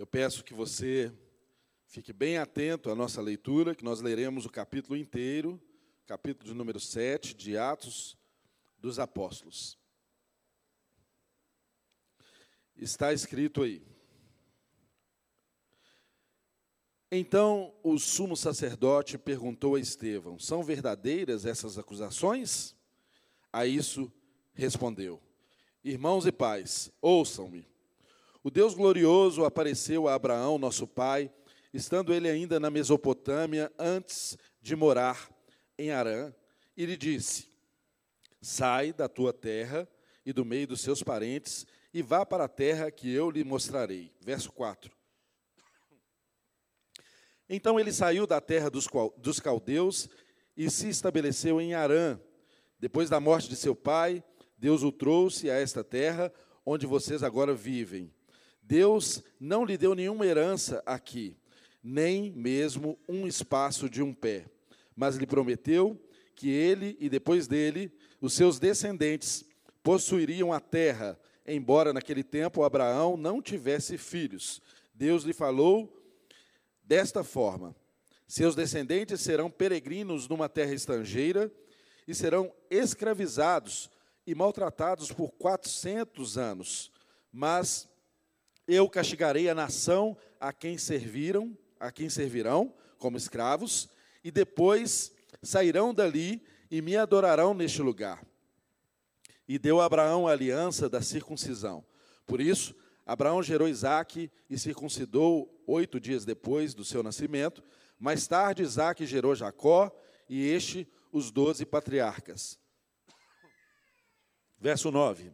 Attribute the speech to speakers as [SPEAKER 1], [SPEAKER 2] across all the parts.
[SPEAKER 1] Eu peço que você fique bem atento à nossa leitura, que nós leremos o capítulo inteiro, capítulo de número 7 de Atos dos Apóstolos. Está escrito aí. Então o sumo sacerdote perguntou a Estevão: São verdadeiras essas acusações? A isso respondeu: Irmãos e pais, ouçam-me. O Deus glorioso apareceu a Abraão, nosso pai, estando ele ainda na Mesopotâmia, antes de morar em Arã, e lhe disse: Sai da tua terra e do meio dos seus parentes e vá para a terra que eu lhe mostrarei. Verso 4. Então ele saiu da terra dos, caldeus e se estabeleceu em Arã. Depois da morte de seu pai, Deus o trouxe a esta terra onde vocês agora vivem. Deus não lhe deu nenhuma herança aqui, nem mesmo um espaço de um pé, mas lhe prometeu que ele e depois dele, os seus descendentes, possuiriam a terra, embora naquele tempo Abraão não tivesse filhos. Deus lhe falou desta forma: Seus descendentes serão peregrinos numa terra estrangeira e serão escravizados e maltratados por quatrocentos anos, mas eu castigarei a nação a quem serviram, a quem servirão como escravos, e depois sairão dali e me adorarão neste lugar. E deu a Abraão a aliança da circuncisão. Por isso, Abraão gerou Isaque e circuncidou oito dias depois do seu nascimento. Mais tarde, Isaque gerou Jacó e este os doze patriarcas. Verso 9.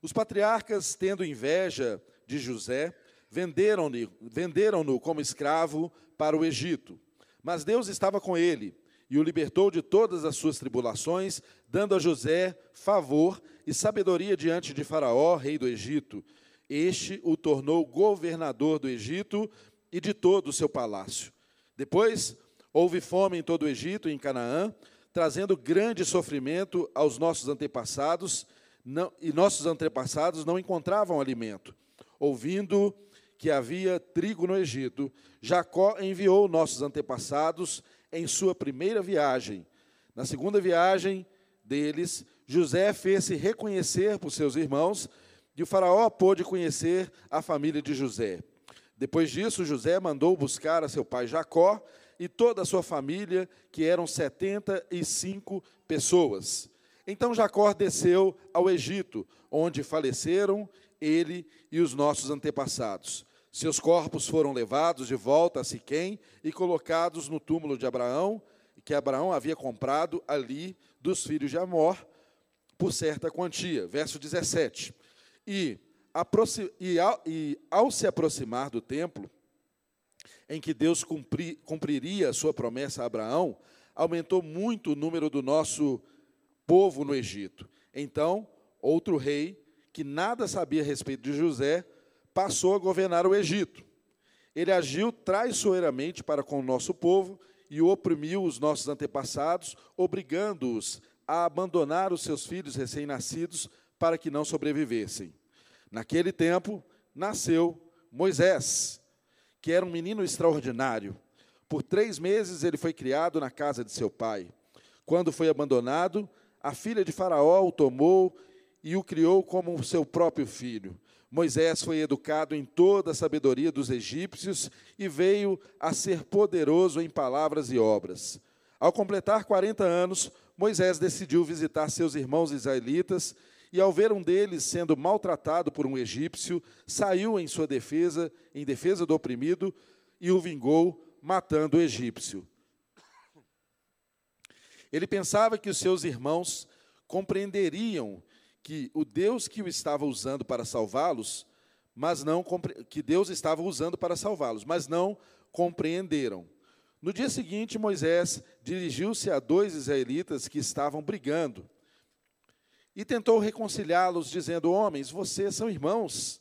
[SPEAKER 1] Os patriarcas, tendo inveja de José, venderam-no venderam como escravo para o Egito. Mas Deus estava com ele e o libertou de todas as suas tribulações, dando a José favor e sabedoria diante de Faraó, rei do Egito. Este o tornou governador do Egito e de todo o seu palácio. Depois houve fome em todo o Egito e em Canaã, trazendo grande sofrimento aos nossos antepassados, não, e nossos antepassados não encontravam alimento ouvindo que havia trigo no Egito, Jacó enviou nossos antepassados em sua primeira viagem. Na segunda viagem deles, José fez-se reconhecer por seus irmãos, e o Faraó pôde conhecer a família de José. Depois disso, José mandou buscar a seu pai Jacó e toda a sua família, que eram setenta e cinco pessoas. Então Jacó desceu ao Egito, onde faleceram ele e os nossos antepassados. Seus corpos foram levados de volta a Siquém e colocados no túmulo de Abraão, que Abraão havia comprado ali dos filhos de Amor por certa quantia. Verso 17. E, e, ao, e ao se aproximar do templo, em que Deus cumpri, cumpriria a sua promessa a Abraão, aumentou muito o número do nosso povo no Egito. Então, outro rei que nada sabia a respeito de José, passou a governar o Egito. Ele agiu traiçoeiramente para com o nosso povo e oprimiu os nossos antepassados, obrigando-os a abandonar os seus filhos recém-nascidos para que não sobrevivessem. Naquele tempo, nasceu Moisés, que era um menino extraordinário. Por três meses ele foi criado na casa de seu pai. Quando foi abandonado, a filha de Faraó o tomou e o criou como seu próprio filho. Moisés foi educado em toda a sabedoria dos egípcios e veio a ser poderoso em palavras e obras. Ao completar 40 anos, Moisés decidiu visitar seus irmãos israelitas e, ao ver um deles sendo maltratado por um egípcio, saiu em sua defesa, em defesa do oprimido, e o vingou, matando o egípcio. Ele pensava que os seus irmãos compreenderiam que o Deus que o estava usando para salvá-los, mas não que Deus estava usando para salvá-los, mas não compreenderam. No dia seguinte, Moisés dirigiu-se a dois israelitas que estavam brigando e tentou reconciliá-los, dizendo: Homens, vocês são irmãos,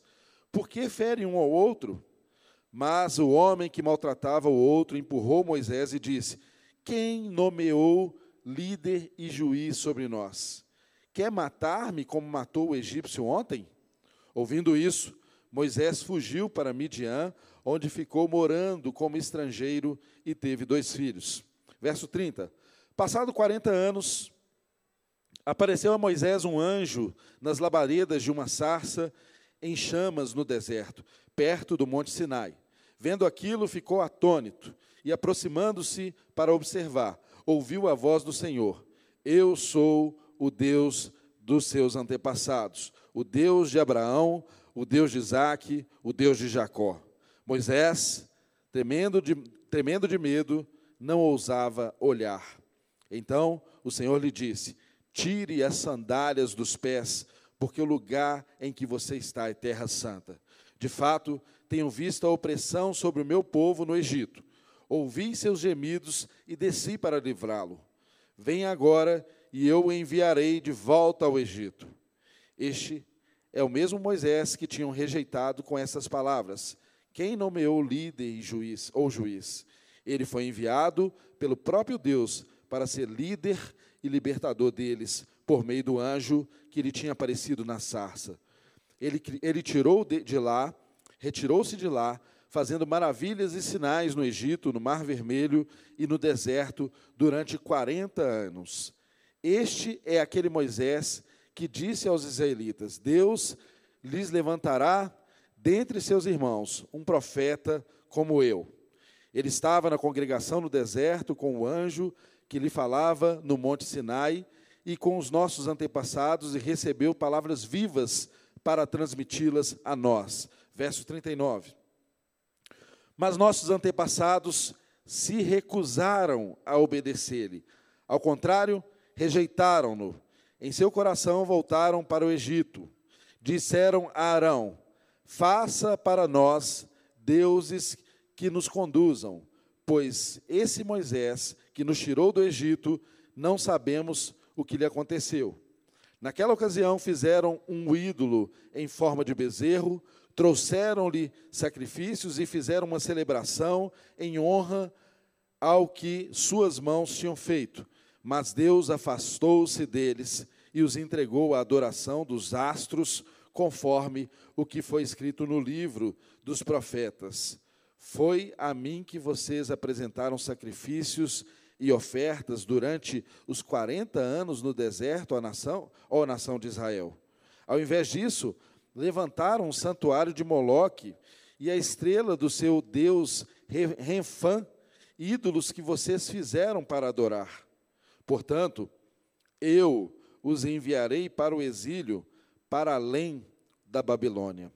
[SPEAKER 1] por que ferem um ao outro? Mas o homem que maltratava o outro empurrou Moisés e disse: Quem nomeou líder e juiz sobre nós? Quer matar-me como matou o egípcio ontem? Ouvindo isso, Moisés fugiu para Midian, onde ficou morando como estrangeiro e teve dois filhos. Verso 30. Passado 40 anos, apareceu a Moisés um anjo nas labaredas de uma sarça em chamas no deserto, perto do monte Sinai. Vendo aquilo, ficou atônito e, aproximando-se para observar, ouviu a voz do Senhor: Eu sou o Deus dos seus antepassados, o Deus de Abraão, o Deus de Isaac, o Deus de Jacó. Moisés, temendo de, tremendo de medo, não ousava olhar. Então o Senhor lhe disse: Tire as sandálias dos pés, porque o lugar em que você está é terra santa. De fato, tenho visto a opressão sobre o meu povo no Egito. Ouvi seus gemidos e desci para livrá-lo. Venha agora e eu o enviarei de volta ao Egito. Este é o mesmo Moisés que tinham rejeitado com essas palavras. Quem nomeou líder e juiz ou juiz? Ele foi enviado pelo próprio Deus para ser líder e libertador deles por meio do anjo que lhe tinha aparecido na sarça. Ele, ele tirou de, de lá, retirou-se de lá, fazendo maravilhas e sinais no Egito, no Mar Vermelho e no deserto durante 40 anos. Este é aquele Moisés que disse aos israelitas: Deus lhes levantará dentre seus irmãos um profeta como eu. Ele estava na congregação no deserto com o anjo que lhe falava no Monte Sinai e com os nossos antepassados e recebeu palavras vivas para transmiti-las a nós. Verso 39. Mas nossos antepassados se recusaram a obedecer-lhe. Ao contrário, rejeitaram-no. Em seu coração voltaram para o Egito. Disseram a Arão: Faça para nós deuses que nos conduzam, pois esse Moisés que nos tirou do Egito, não sabemos o que lhe aconteceu. Naquela ocasião fizeram um ídolo em forma de bezerro, trouxeram-lhe sacrifícios e fizeram uma celebração em honra ao que suas mãos tinham feito. Mas Deus afastou-se deles e os entregou à adoração dos astros, conforme o que foi escrito no livro dos profetas. Foi a mim que vocês apresentaram sacrifícios e ofertas durante os 40 anos no deserto, à nação, ou nação de Israel. Ao invés disso, levantaram um santuário de Moloque e a estrela do seu deus Renfã, ídolos que vocês fizeram para adorar. Portanto, eu os enviarei para o exílio, para além da Babilônia.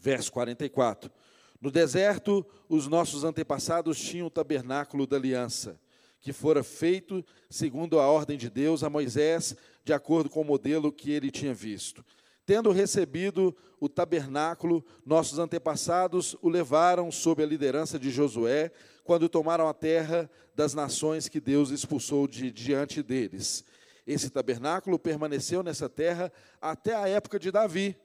[SPEAKER 1] Verso 44. No deserto, os nossos antepassados tinham o tabernáculo da aliança, que fora feito segundo a ordem de Deus a Moisés, de acordo com o modelo que ele tinha visto. Tendo recebido o tabernáculo, nossos antepassados o levaram sob a liderança de Josué, quando tomaram a terra das nações que Deus expulsou de diante deles. Esse tabernáculo permaneceu nessa terra até a época de Davi,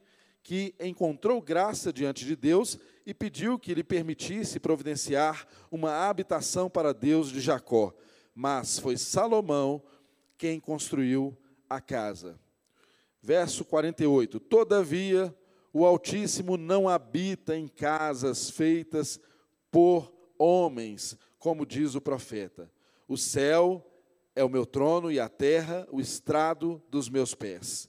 [SPEAKER 1] que encontrou graça diante de Deus e pediu que lhe permitisse providenciar uma habitação para Deus de Jacó. Mas foi Salomão quem construiu a casa. Verso 48: Todavia, o Altíssimo não habita em casas feitas por homens, como diz o profeta. O céu é o meu trono e a terra o estrado dos meus pés.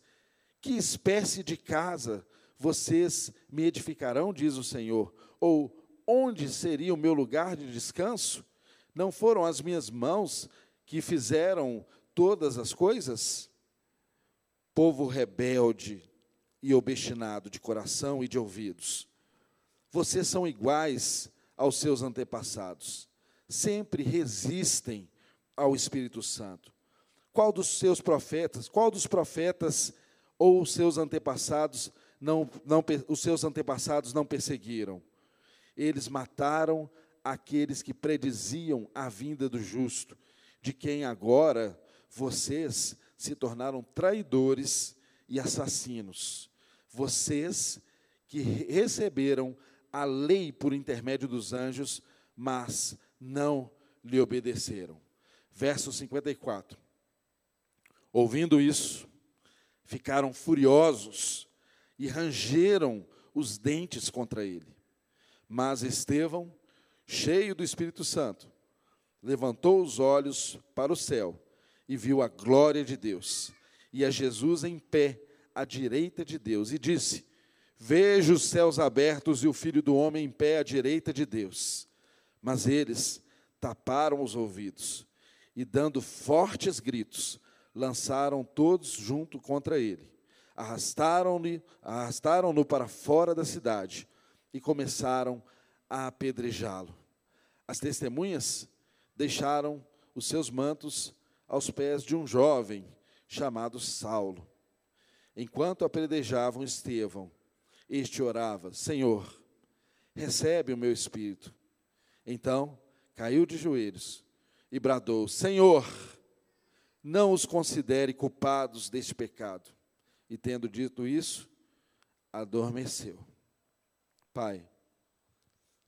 [SPEAKER 1] Que espécie de casa vocês me edificarão, diz o Senhor? Ou onde seria o meu lugar de descanso? Não foram as minhas mãos que fizeram todas as coisas? povo rebelde e obstinado de coração e de ouvidos. Vocês são iguais aos seus antepassados, sempre resistem ao Espírito Santo. Qual dos seus profetas, qual dos profetas ou os seus antepassados não, não os seus antepassados não perseguiram? Eles mataram aqueles que prediziam a vinda do justo, de quem agora vocês se tornaram traidores e assassinos. Vocês que receberam a lei por intermédio dos anjos, mas não lhe obedeceram. Verso 54. Ouvindo isso, ficaram furiosos e rangeram os dentes contra ele. Mas Estevão, cheio do Espírito Santo, levantou os olhos para o céu e viu a glória de Deus e a Jesus em pé à direita de Deus e disse: Vejo os céus abertos e o filho do homem em pé à direita de Deus. Mas eles taparam os ouvidos e, dando fortes gritos, lançaram todos junto contra ele. Arrastaram-no arrastaram para fora da cidade e começaram a apedrejá-lo. As testemunhas deixaram os seus mantos aos pés de um jovem chamado Saulo. Enquanto apedrejavam Estevão, este orava: Senhor, recebe o meu espírito. Então caiu de joelhos e bradou: Senhor, não os considere culpados deste pecado. E tendo dito isso, adormeceu. Pai,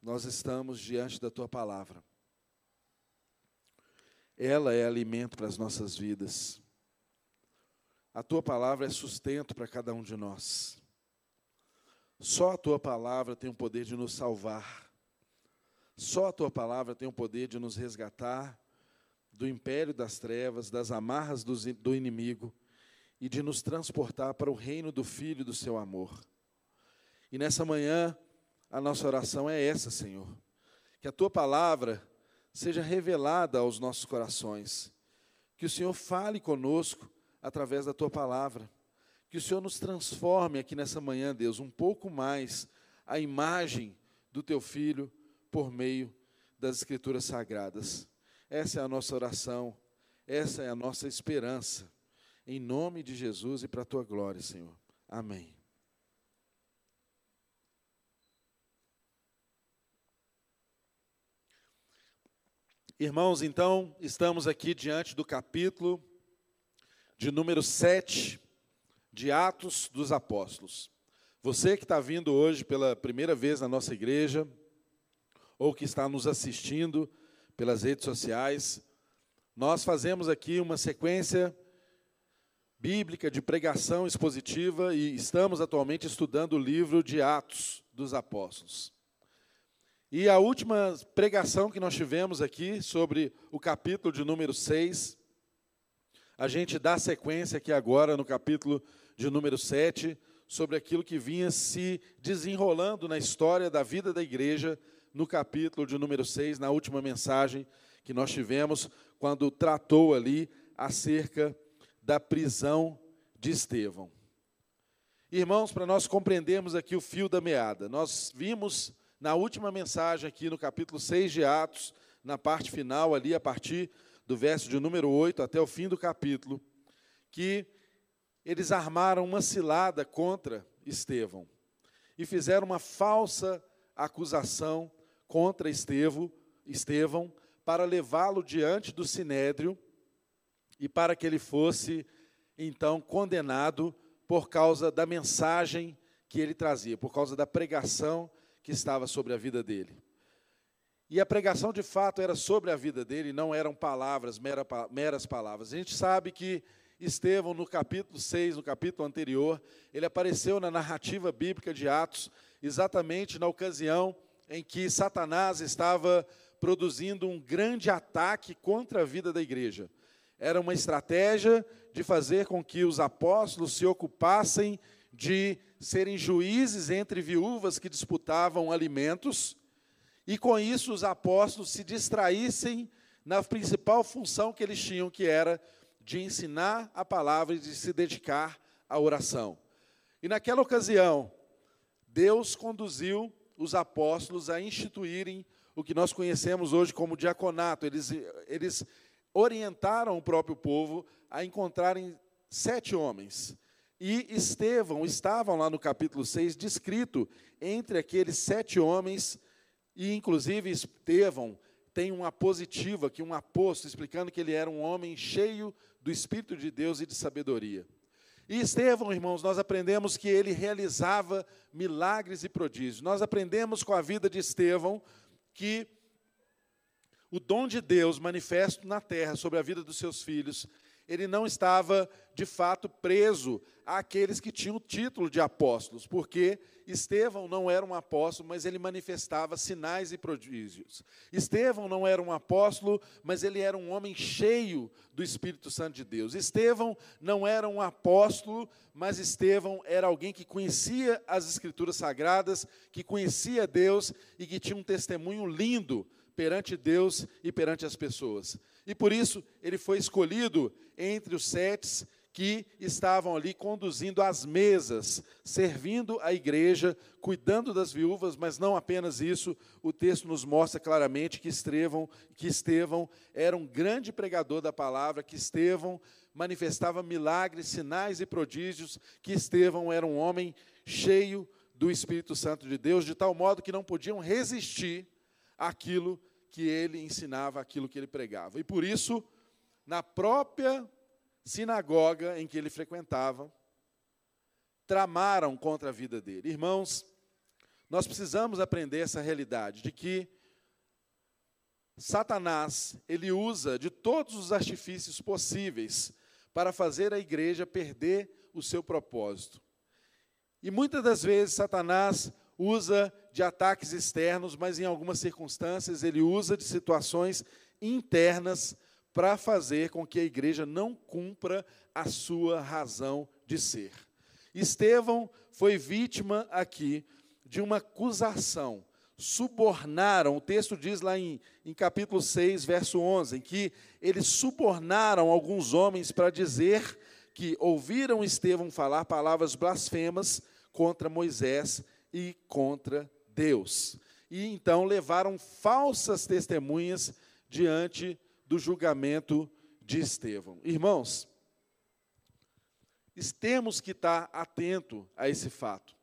[SPEAKER 1] nós estamos diante da tua palavra. Ela é alimento para as nossas vidas. A tua palavra é sustento para cada um de nós. Só a tua palavra tem o poder de nos salvar. Só a tua palavra tem o poder de nos resgatar do império das trevas, das amarras do inimigo e de nos transportar para o reino do Filho do seu amor. E nessa manhã, a nossa oração é essa, Senhor. Que a tua palavra seja revelada aos nossos corações. Que o Senhor fale conosco através da tua palavra. Que o Senhor nos transforme aqui nessa manhã, Deus, um pouco mais a imagem do teu filho por meio das escrituras sagradas. Essa é a nossa oração, essa é a nossa esperança. Em nome de Jesus e para a tua glória, Senhor. Amém. Irmãos, então, estamos aqui diante do capítulo de número 7 de Atos dos Apóstolos. Você que está vindo hoje pela primeira vez na nossa igreja, ou que está nos assistindo pelas redes sociais, nós fazemos aqui uma sequência bíblica de pregação expositiva e estamos atualmente estudando o livro de Atos dos Apóstolos. E a última pregação que nós tivemos aqui sobre o capítulo de número 6, a gente dá sequência aqui agora no capítulo de número 7, sobre aquilo que vinha se desenrolando na história da vida da igreja, no capítulo de número 6, na última mensagem que nós tivemos, quando tratou ali acerca da prisão de Estevão. Irmãos, para nós compreendermos aqui o fio da meada, nós vimos na última mensagem aqui no capítulo 6 de Atos, na parte final ali, a partir do verso de número 8 até o fim do capítulo, que eles armaram uma cilada contra Estevão e fizeram uma falsa acusação contra Estevão, Estevão para levá-lo diante do sinédrio e para que ele fosse então condenado por causa da mensagem que ele trazia, por causa da pregação que estava sobre a vida dele. E a pregação de fato era sobre a vida dele, não eram palavras, meras palavras. A gente sabe que Estevão, no capítulo 6, no capítulo anterior, ele apareceu na narrativa bíblica de Atos, exatamente na ocasião em que Satanás estava produzindo um grande ataque contra a vida da igreja. Era uma estratégia de fazer com que os apóstolos se ocupassem de serem juízes entre viúvas que disputavam alimentos, e com isso os apóstolos se distraíssem na principal função que eles tinham, que era de ensinar a palavra e de se dedicar à oração. E naquela ocasião, Deus conduziu os apóstolos a instituírem o que nós conhecemos hoje como diaconato. Eles, eles orientaram o próprio povo a encontrarem sete homens. E Estevão estavam lá no capítulo 6, descrito entre aqueles sete homens, e inclusive Estevão tem uma positiva aqui, um aposto, explicando que ele era um homem cheio do Espírito de Deus e de sabedoria. E Estevão, irmãos, nós aprendemos que ele realizava milagres e prodígios. Nós aprendemos com a vida de Estevão que o dom de Deus manifesto na terra sobre a vida dos seus filhos, ele não estava de fato preso àqueles que tinham o título de apóstolos, porque Estevão não era um apóstolo, mas ele manifestava sinais e prodígios. Estevão não era um apóstolo, mas ele era um homem cheio do Espírito Santo de Deus. Estevão não era um apóstolo, mas Estevão era alguém que conhecia as Escrituras Sagradas, que conhecia Deus e que tinha um testemunho lindo perante Deus e perante as pessoas. E por isso ele foi escolhido entre os sete que estavam ali conduzindo as mesas, servindo a igreja, cuidando das viúvas, mas não apenas isso, o texto nos mostra claramente que Estevão, que Estevão era um grande pregador da palavra, que Estevão manifestava milagres, sinais e prodígios, que Estevão era um homem cheio do Espírito Santo de Deus, de tal modo que não podiam resistir àquilo que ele ensinava, àquilo que ele pregava. E por isso, na própria sinagoga em que ele frequentava, tramaram contra a vida dele. Irmãos, nós precisamos aprender essa realidade de que Satanás, ele usa de todos os artifícios possíveis para fazer a igreja perder o seu propósito. E muitas das vezes Satanás usa de ataques externos, mas em algumas circunstâncias ele usa de situações internas para fazer com que a igreja não cumpra a sua razão de ser. Estevão foi vítima aqui de uma acusação. Subornaram, o texto diz lá em, em capítulo 6, verso 11, em que eles subornaram alguns homens para dizer que ouviram Estevão falar palavras blasfemas contra Moisés e contra Deus. E então levaram falsas testemunhas diante do julgamento de Estevão. Irmãos, temos que estar atento a esse fato.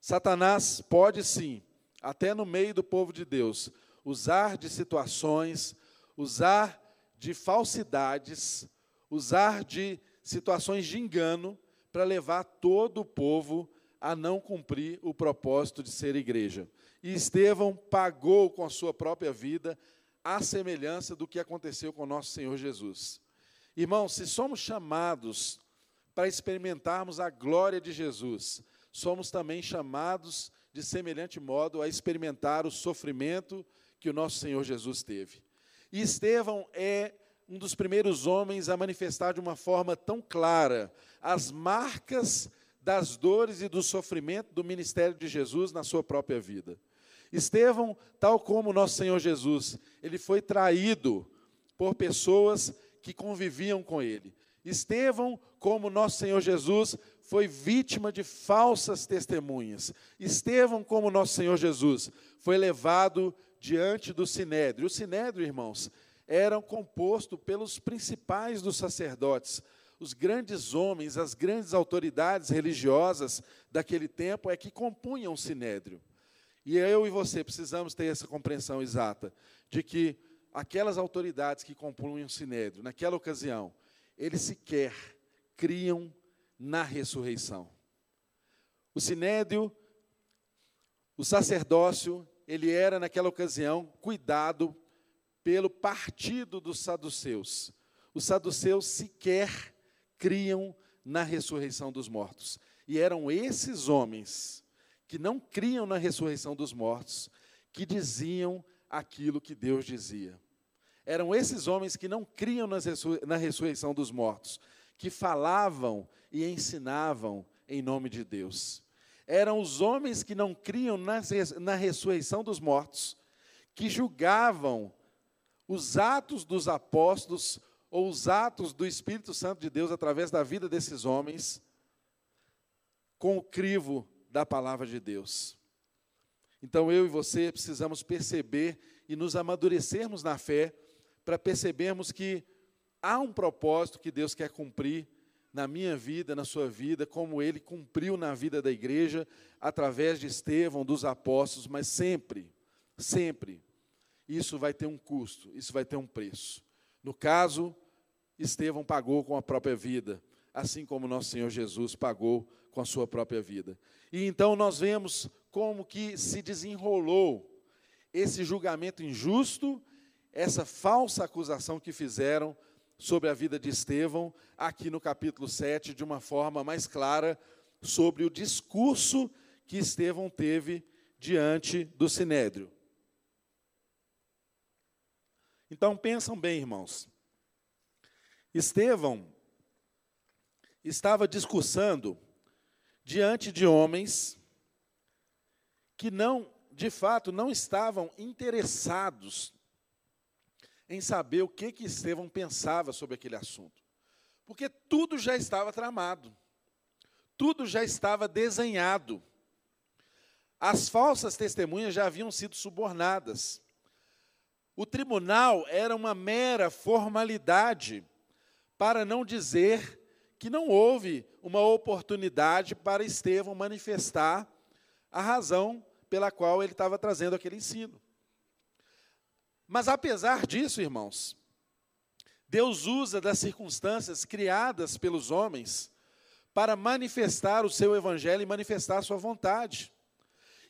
[SPEAKER 1] Satanás pode sim, até no meio do povo de Deus, usar de situações, usar de falsidades, usar de situações de engano para levar todo o povo a não cumprir o propósito de ser igreja. E Estevão pagou com a sua própria vida à semelhança do que aconteceu com nosso Senhor Jesus. Irmãos, se somos chamados para experimentarmos a glória de Jesus, somos também chamados de semelhante modo a experimentar o sofrimento que o nosso Senhor Jesus teve. E Estevão é um dos primeiros homens a manifestar de uma forma tão clara as marcas das dores e do sofrimento do ministério de Jesus na sua própria vida. Estevão, tal como nosso Senhor Jesus, ele foi traído por pessoas que conviviam com ele. Estevão, como nosso Senhor Jesus, foi vítima de falsas testemunhas. Estevão, como nosso Senhor Jesus, foi levado diante do sinédrio. O sinédrio, irmãos, era composto pelos principais dos sacerdotes, os grandes homens, as grandes autoridades religiosas daquele tempo é que compunham o sinédrio. E eu e você precisamos ter essa compreensão exata de que aquelas autoridades que compunham o Sinédrio, naquela ocasião, eles sequer criam na ressurreição. O Sinédrio, o sacerdócio, ele era naquela ocasião cuidado pelo partido dos saduceus. Os saduceus sequer criam na ressurreição dos mortos. E eram esses homens que não criam na ressurreição dos mortos, que diziam aquilo que Deus dizia. Eram esses homens que não criam na ressurreição dos mortos, que falavam e ensinavam em nome de Deus. Eram os homens que não criam na ressurreição dos mortos, que julgavam os atos dos apóstolos ou os atos do Espírito Santo de Deus através da vida desses homens com o crivo da palavra de Deus. Então eu e você precisamos perceber e nos amadurecermos na fé para percebermos que há um propósito que Deus quer cumprir na minha vida, na sua vida, como ele cumpriu na vida da igreja através de Estevão, dos apóstolos, mas sempre, sempre isso vai ter um custo, isso vai ter um preço. No caso, Estevão pagou com a própria vida, assim como nosso Senhor Jesus pagou com a sua própria vida. E então nós vemos como que se desenrolou esse julgamento injusto, essa falsa acusação que fizeram sobre a vida de Estevão, aqui no capítulo 7, de uma forma mais clara, sobre o discurso que Estevão teve diante do sinédrio. Então pensam bem, irmãos. Estevão estava discursando diante de homens que não, de fato, não estavam interessados em saber o que que Estevão pensava sobre aquele assunto. Porque tudo já estava tramado. Tudo já estava desenhado. As falsas testemunhas já haviam sido subornadas. O tribunal era uma mera formalidade, para não dizer que não houve uma oportunidade para Estevão manifestar a razão pela qual ele estava trazendo aquele ensino. Mas apesar disso, irmãos, Deus usa das circunstâncias criadas pelos homens para manifestar o seu evangelho e manifestar a sua vontade.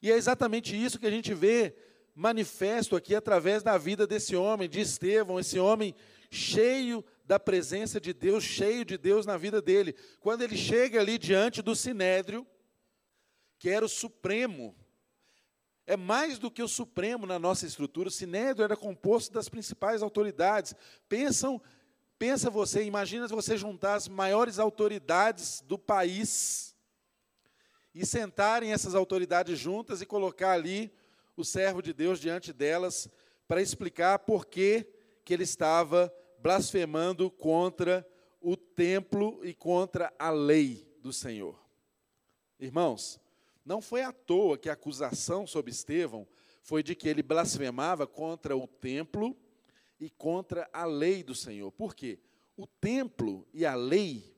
[SPEAKER 1] E é exatamente isso que a gente vê manifesto aqui através da vida desse homem, de Estevão, esse homem cheio da presença de Deus, cheio de Deus na vida dele. Quando ele chega ali diante do sinédrio, que era o supremo, é mais do que o supremo na nossa estrutura. O sinédrio era composto das principais autoridades. Pensam, pensa você, imagina você juntar as maiores autoridades do país e sentarem essas autoridades juntas e colocar ali o servo de Deus diante delas para explicar por que, que ele estava blasfemando contra o templo e contra a lei do Senhor. Irmãos, não foi à toa que a acusação sobre Estevão foi de que ele blasfemava contra o templo e contra a lei do Senhor. Por quê? O templo e a lei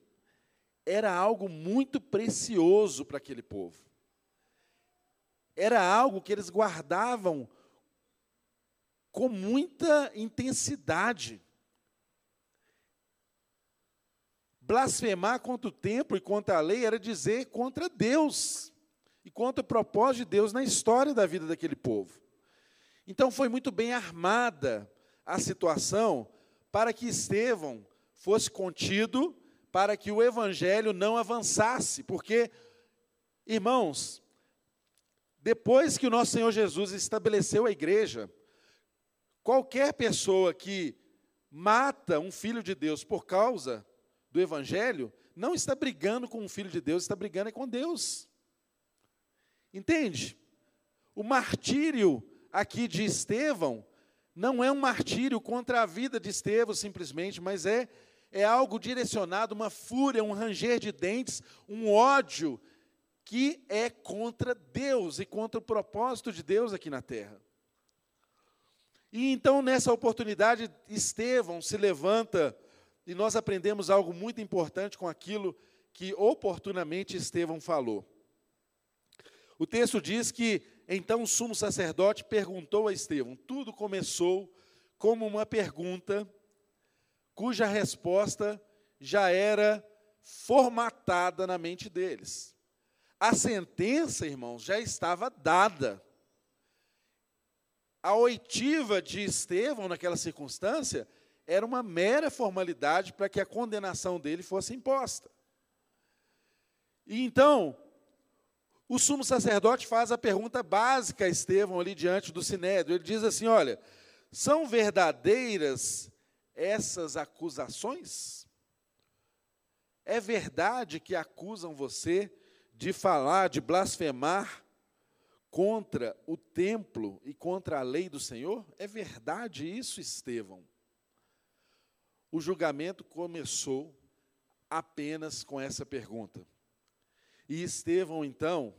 [SPEAKER 1] era algo muito precioso para aquele povo era algo que eles guardavam com muita intensidade. Blasfemar contra o templo e contra a lei era dizer contra Deus e contra o propósito de Deus na história da vida daquele povo. Então foi muito bem armada a situação para que Estevão fosse contido, para que o evangelho não avançasse, porque, irmãos, depois que o nosso Senhor Jesus estabeleceu a igreja, qualquer pessoa que mata um filho de Deus por causa do evangelho, não está brigando com um filho de Deus, está brigando é com Deus. Entende? O martírio aqui de Estevão não é um martírio contra a vida de Estevão simplesmente, mas é é algo direcionado, uma fúria, um ranger de dentes, um ódio que é contra Deus e contra o propósito de Deus aqui na terra. E então, nessa oportunidade, Estevão se levanta e nós aprendemos algo muito importante com aquilo que oportunamente Estevão falou. O texto diz que então o sumo sacerdote perguntou a Estevão. Tudo começou como uma pergunta cuja resposta já era formatada na mente deles. A sentença, irmãos, já estava dada. A oitiva de Estevão, naquela circunstância, era uma mera formalidade para que a condenação dele fosse imposta. E então, o sumo sacerdote faz a pergunta básica a Estevão ali diante do sinédrio. Ele diz assim: Olha, são verdadeiras essas acusações? É verdade que acusam você de falar, de blasfemar contra o templo e contra a lei do Senhor? É verdade isso, Estevão? O julgamento começou apenas com essa pergunta. E Estevão, então,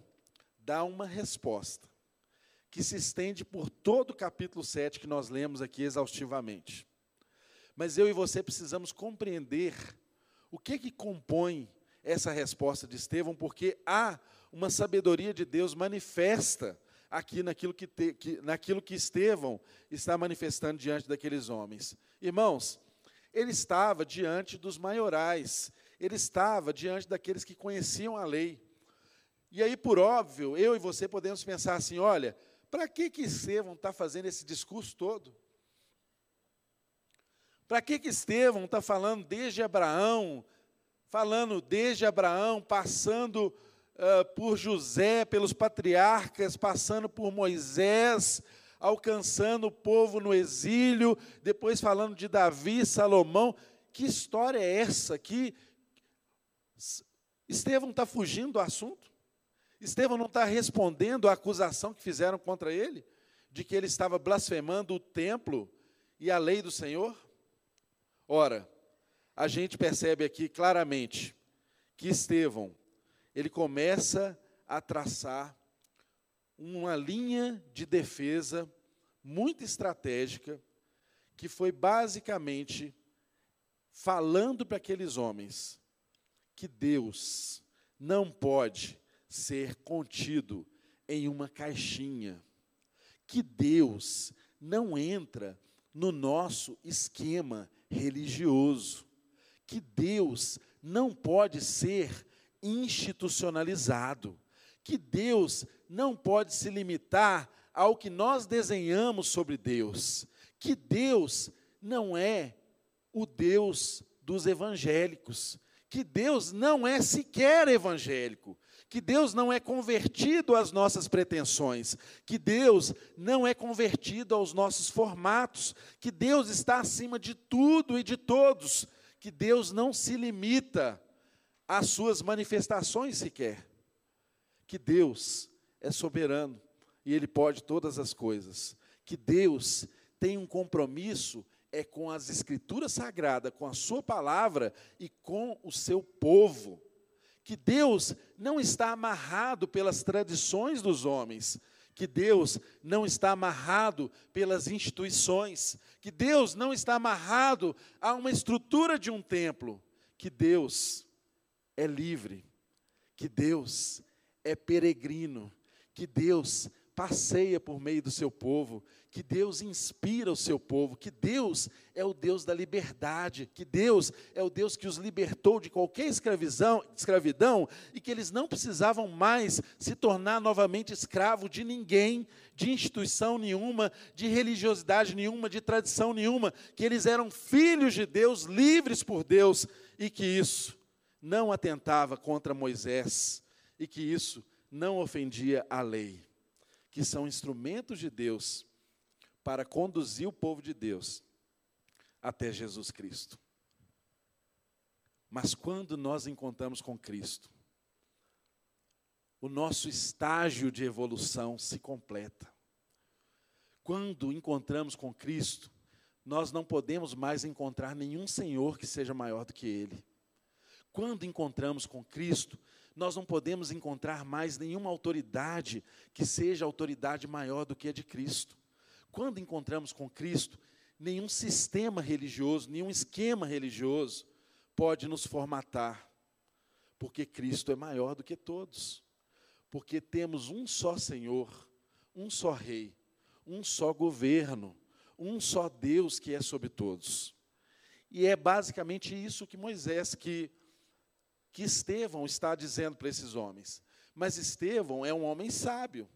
[SPEAKER 1] dá uma resposta que se estende por todo o capítulo 7 que nós lemos aqui exaustivamente. Mas eu e você precisamos compreender o que que compõe essa resposta de Estevão, porque há uma sabedoria de Deus manifesta aqui naquilo que, te, que, naquilo que Estevão está manifestando diante daqueles homens. Irmãos, ele estava diante dos maiorais, ele estava diante daqueles que conheciam a lei. E aí, por óbvio, eu e você podemos pensar assim: olha, para que, que Estevão está fazendo esse discurso todo? Para que, que Estevão está falando desde Abraão, falando desde Abraão, passando uh, por José, pelos patriarcas, passando por Moisés, alcançando o povo no exílio, depois falando de Davi, Salomão. Que história é essa? Que Estevão está fugindo do assunto? Estevão não está respondendo à acusação que fizeram contra ele, de que ele estava blasfemando o templo e a lei do Senhor? Ora, a gente percebe aqui claramente que Estevão, ele começa a traçar uma linha de defesa muito estratégica, que foi basicamente falando para aqueles homens que Deus não pode ser contido em uma caixinha, que Deus não entra no nosso esquema religioso, que Deus não pode ser institucionalizado, que Deus não pode se limitar ao que nós desenhamos sobre Deus, que Deus não é o Deus dos evangélicos, que Deus não é sequer evangélico, que Deus não é convertido às nossas pretensões, que Deus não é convertido aos nossos formatos, que Deus está acima de tudo e de todos, que Deus não se limita às suas manifestações sequer, que Deus é soberano e Ele pode todas as coisas, que Deus tem um compromisso é com as escrituras sagradas, com a sua palavra e com o seu povo. Que Deus não está amarrado pelas tradições dos homens, que Deus não está amarrado pelas instituições, que Deus não está amarrado a uma estrutura de um templo, que Deus é livre, que Deus é peregrino, que Deus passeia por meio do seu povo, que Deus inspira o seu povo, que Deus é o Deus da liberdade, que Deus é o Deus que os libertou de qualquer escravidão, escravidão e que eles não precisavam mais se tornar novamente escravo de ninguém, de instituição nenhuma, de religiosidade nenhuma, de tradição nenhuma, que eles eram filhos de Deus, livres por Deus e que isso não atentava contra Moisés e que isso não ofendia a lei que são instrumentos de Deus para conduzir o povo de Deus até Jesus Cristo. Mas quando nós encontramos com Cristo, o nosso estágio de evolução se completa. Quando encontramos com Cristo, nós não podemos mais encontrar nenhum Senhor que seja maior do que Ele. Quando encontramos com Cristo, nós não podemos encontrar mais nenhuma autoridade que seja autoridade maior do que a de Cristo. Quando encontramos com Cristo, nenhum sistema religioso, nenhum esquema religioso pode nos formatar, porque Cristo é maior do que todos. Porque temos um só Senhor, um só Rei, um só governo, um só Deus que é sobre todos. E é basicamente isso que Moisés, que que Estevão está dizendo para esses homens. Mas Estevão é um homem sábio.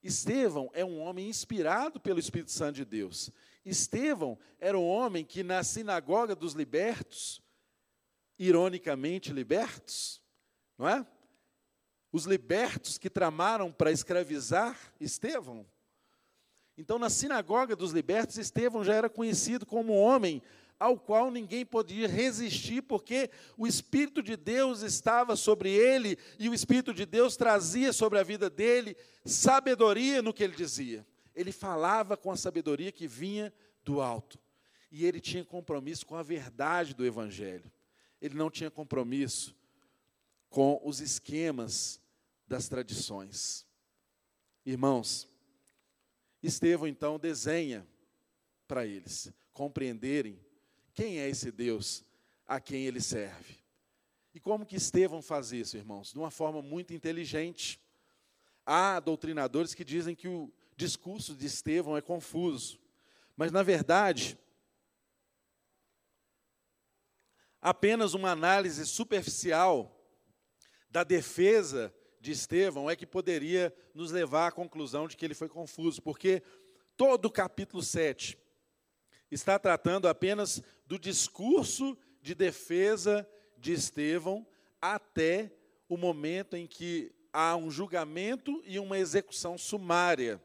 [SPEAKER 1] Estevão é um homem inspirado pelo Espírito Santo de Deus. Estevão era um homem que na sinagoga dos libertos, ironicamente libertos, não é? Os libertos que tramaram para escravizar Estevão. Então, na sinagoga dos libertos, Estevão já era conhecido como um homem ao qual ninguém podia resistir, porque o Espírito de Deus estava sobre ele e o Espírito de Deus trazia sobre a vida dele sabedoria no que ele dizia. Ele falava com a sabedoria que vinha do alto. E ele tinha compromisso com a verdade do Evangelho. Ele não tinha compromisso com os esquemas das tradições. Irmãos, Estevão então desenha para eles compreenderem quem é esse Deus a quem ele serve? E como que Estevão faz isso, irmãos? De uma forma muito inteligente. Há doutrinadores que dizem que o discurso de Estevão é confuso. Mas, na verdade, apenas uma análise superficial da defesa de Estevão é que poderia nos levar à conclusão de que ele foi confuso, porque todo o capítulo 7 está tratando apenas do discurso de defesa de Estevão até o momento em que há um julgamento e uma execução sumária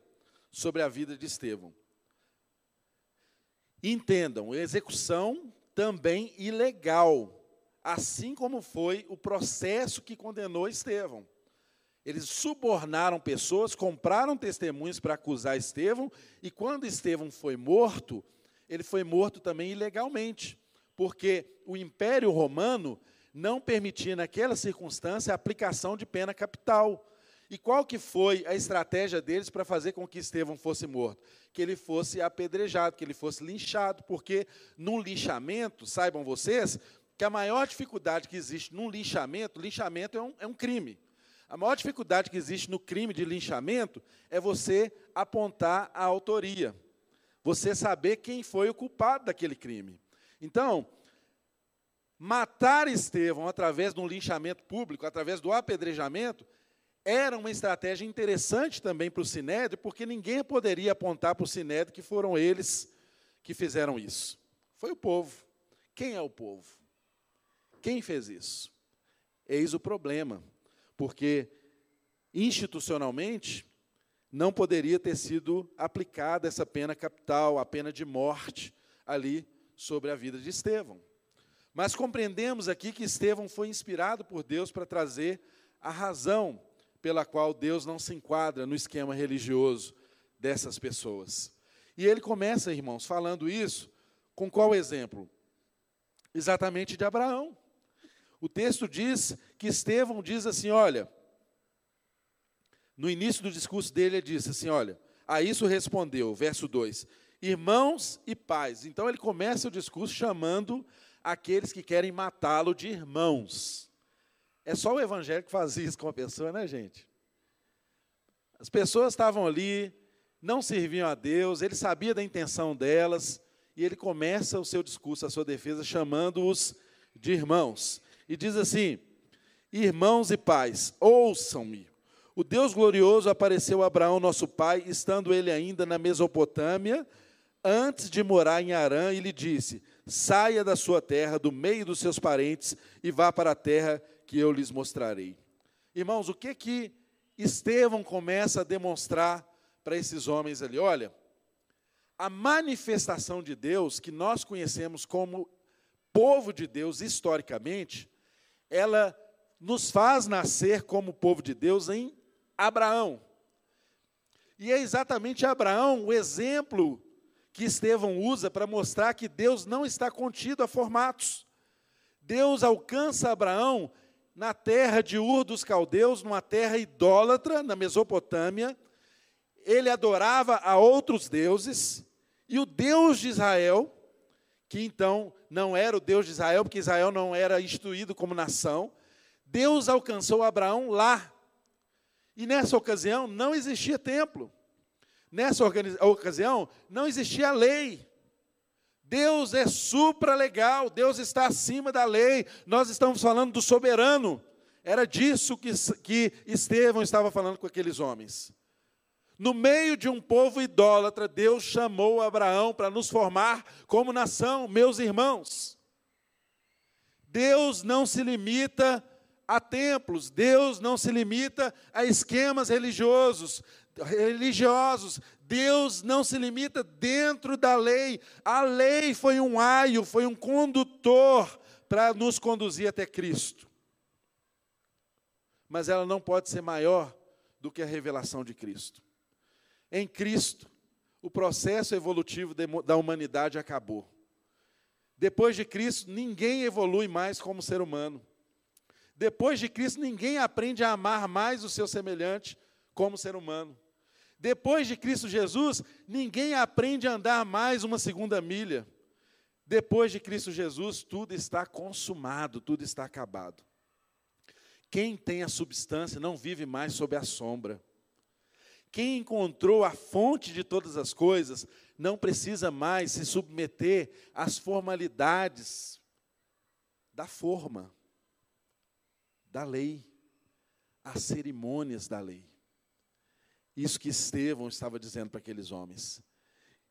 [SPEAKER 1] sobre a vida de Estevão. Entendam, execução também ilegal, assim como foi o processo que condenou Estevão. Eles subornaram pessoas, compraram testemunhos para acusar Estevão, e quando Estevão foi morto, ele foi morto também ilegalmente, porque o Império Romano não permitia naquela circunstância a aplicação de pena capital. E qual que foi a estratégia deles para fazer com que Estevão fosse morto? Que ele fosse apedrejado, que ele fosse linchado, porque num linchamento, saibam vocês, que a maior dificuldade que existe num linchamento, linchamento é um, é um crime. A maior dificuldade que existe no crime de linchamento é você apontar a autoria, você saber quem foi o culpado daquele crime. Então, matar Estevão através de um linchamento público, através do apedrejamento, era uma estratégia interessante também para o Sinédrio, porque ninguém poderia apontar para o Sinédrio que foram eles que fizeram isso. Foi o povo. Quem é o povo? Quem fez isso? Eis o problema, porque institucionalmente não poderia ter sido aplicada essa pena capital, a pena de morte ali sobre a vida de Estevão. Mas compreendemos aqui que Estevão foi inspirado por Deus para trazer a razão pela qual Deus não se enquadra no esquema religioso dessas pessoas. E ele começa, irmãos, falando isso com qual exemplo? Exatamente de Abraão. O texto diz que Estevão diz assim: olha, no início do discurso dele, ele disse assim: olha, a isso respondeu, verso 2: irmãos e pais. Então ele começa o discurso chamando aqueles que querem matá-lo de irmãos. É só o evangelho que faz isso com a pessoa, né, gente? As pessoas estavam ali, não serviam a Deus, ele sabia da intenção delas, e ele começa o seu discurso, a sua defesa, chamando-os de irmãos. E diz assim: Irmãos e pais, ouçam-me. O Deus glorioso apareceu a Abraão, nosso pai, estando ele ainda na Mesopotâmia, antes de morar em Arã, e lhe disse: saia da sua terra, do meio dos seus parentes, e vá para a terra que eu lhes mostrarei. Irmãos, o que que Estevão começa a demonstrar para esses homens ali? Olha, a manifestação de Deus que nós conhecemos como povo de Deus historicamente, ela nos faz nascer como povo de Deus em Abraão. E é exatamente Abraão o exemplo que Estevão usa para mostrar que Deus não está contido a formatos. Deus alcança Abraão na terra de Ur dos Caldeus, numa terra idólatra, na Mesopotâmia. Ele adorava a outros deuses, e o Deus de Israel, que então não era o Deus de Israel, porque Israel não era instituído como nação, Deus alcançou Abraão lá. E nessa ocasião não existia templo. Nessa ocasião, não existia lei. Deus é supralegal, Deus está acima da lei. Nós estamos falando do soberano. Era disso que, que Estevão estava falando com aqueles homens. No meio de um povo idólatra, Deus chamou Abraão para nos formar como nação, meus irmãos. Deus não se limita a templos, Deus não se limita a esquemas religiosos, religiosos. Deus não se limita dentro da lei. A lei foi um aio, foi um condutor para nos conduzir até Cristo. Mas ela não pode ser maior do que a revelação de Cristo. Em Cristo, o processo evolutivo da humanidade acabou. Depois de Cristo, ninguém evolui mais como ser humano. Depois de Cristo, ninguém aprende a amar mais o seu semelhante como ser humano. Depois de Cristo Jesus, ninguém aprende a andar mais uma segunda milha. Depois de Cristo Jesus, tudo está consumado, tudo está acabado. Quem tem a substância não vive mais sob a sombra. Quem encontrou a fonte de todas as coisas não precisa mais se submeter às formalidades da forma, da lei, às cerimônias da lei. Isso que Estevão estava dizendo para aqueles homens.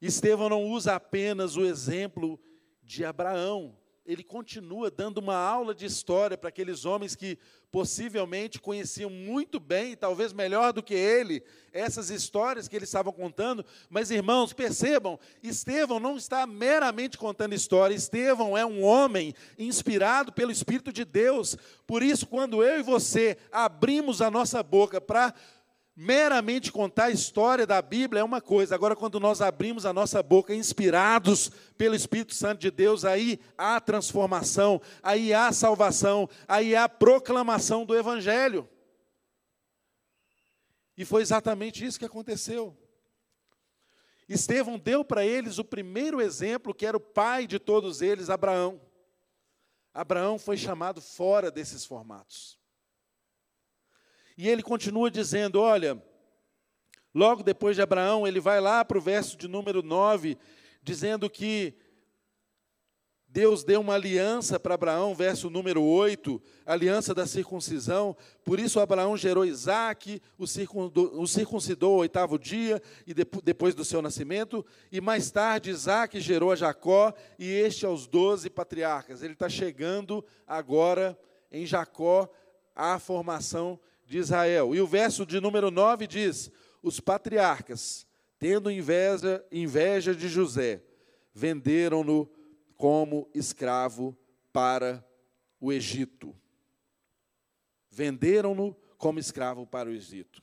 [SPEAKER 1] Estevão não usa apenas o exemplo de Abraão. Ele continua dando uma aula de história para aqueles homens que possivelmente conheciam muito bem, talvez melhor do que ele, essas histórias que eles estavam contando. Mas, irmãos, percebam, Estevão não está meramente contando história, Estevão é um homem inspirado pelo Espírito de Deus. Por isso, quando eu e você abrimos a nossa boca para meramente contar a história da Bíblia é uma coisa, agora, quando nós abrimos a nossa boca inspirados pelo Espírito Santo de Deus, aí há transformação, aí há salvação, aí há proclamação do Evangelho. E foi exatamente isso que aconteceu. Estevão deu para eles o primeiro exemplo, que era o pai de todos eles, Abraão. Abraão foi chamado fora desses formatos. E ele continua dizendo: olha, logo depois de Abraão, ele vai lá para o verso de número 9, dizendo que Deus deu uma aliança para Abraão, verso número 8, aliança da circuncisão. Por isso Abraão gerou Isaac, o circuncidou, o oitavo dia, e depois do seu nascimento. E mais tarde Isaac gerou a Jacó, e este aos doze patriarcas. Ele está chegando agora em Jacó à formação de Israel. E o verso de número 9 diz: Os patriarcas, tendo inveja, inveja de José, venderam-no como escravo para o Egito. Venderam-no como escravo para o Egito.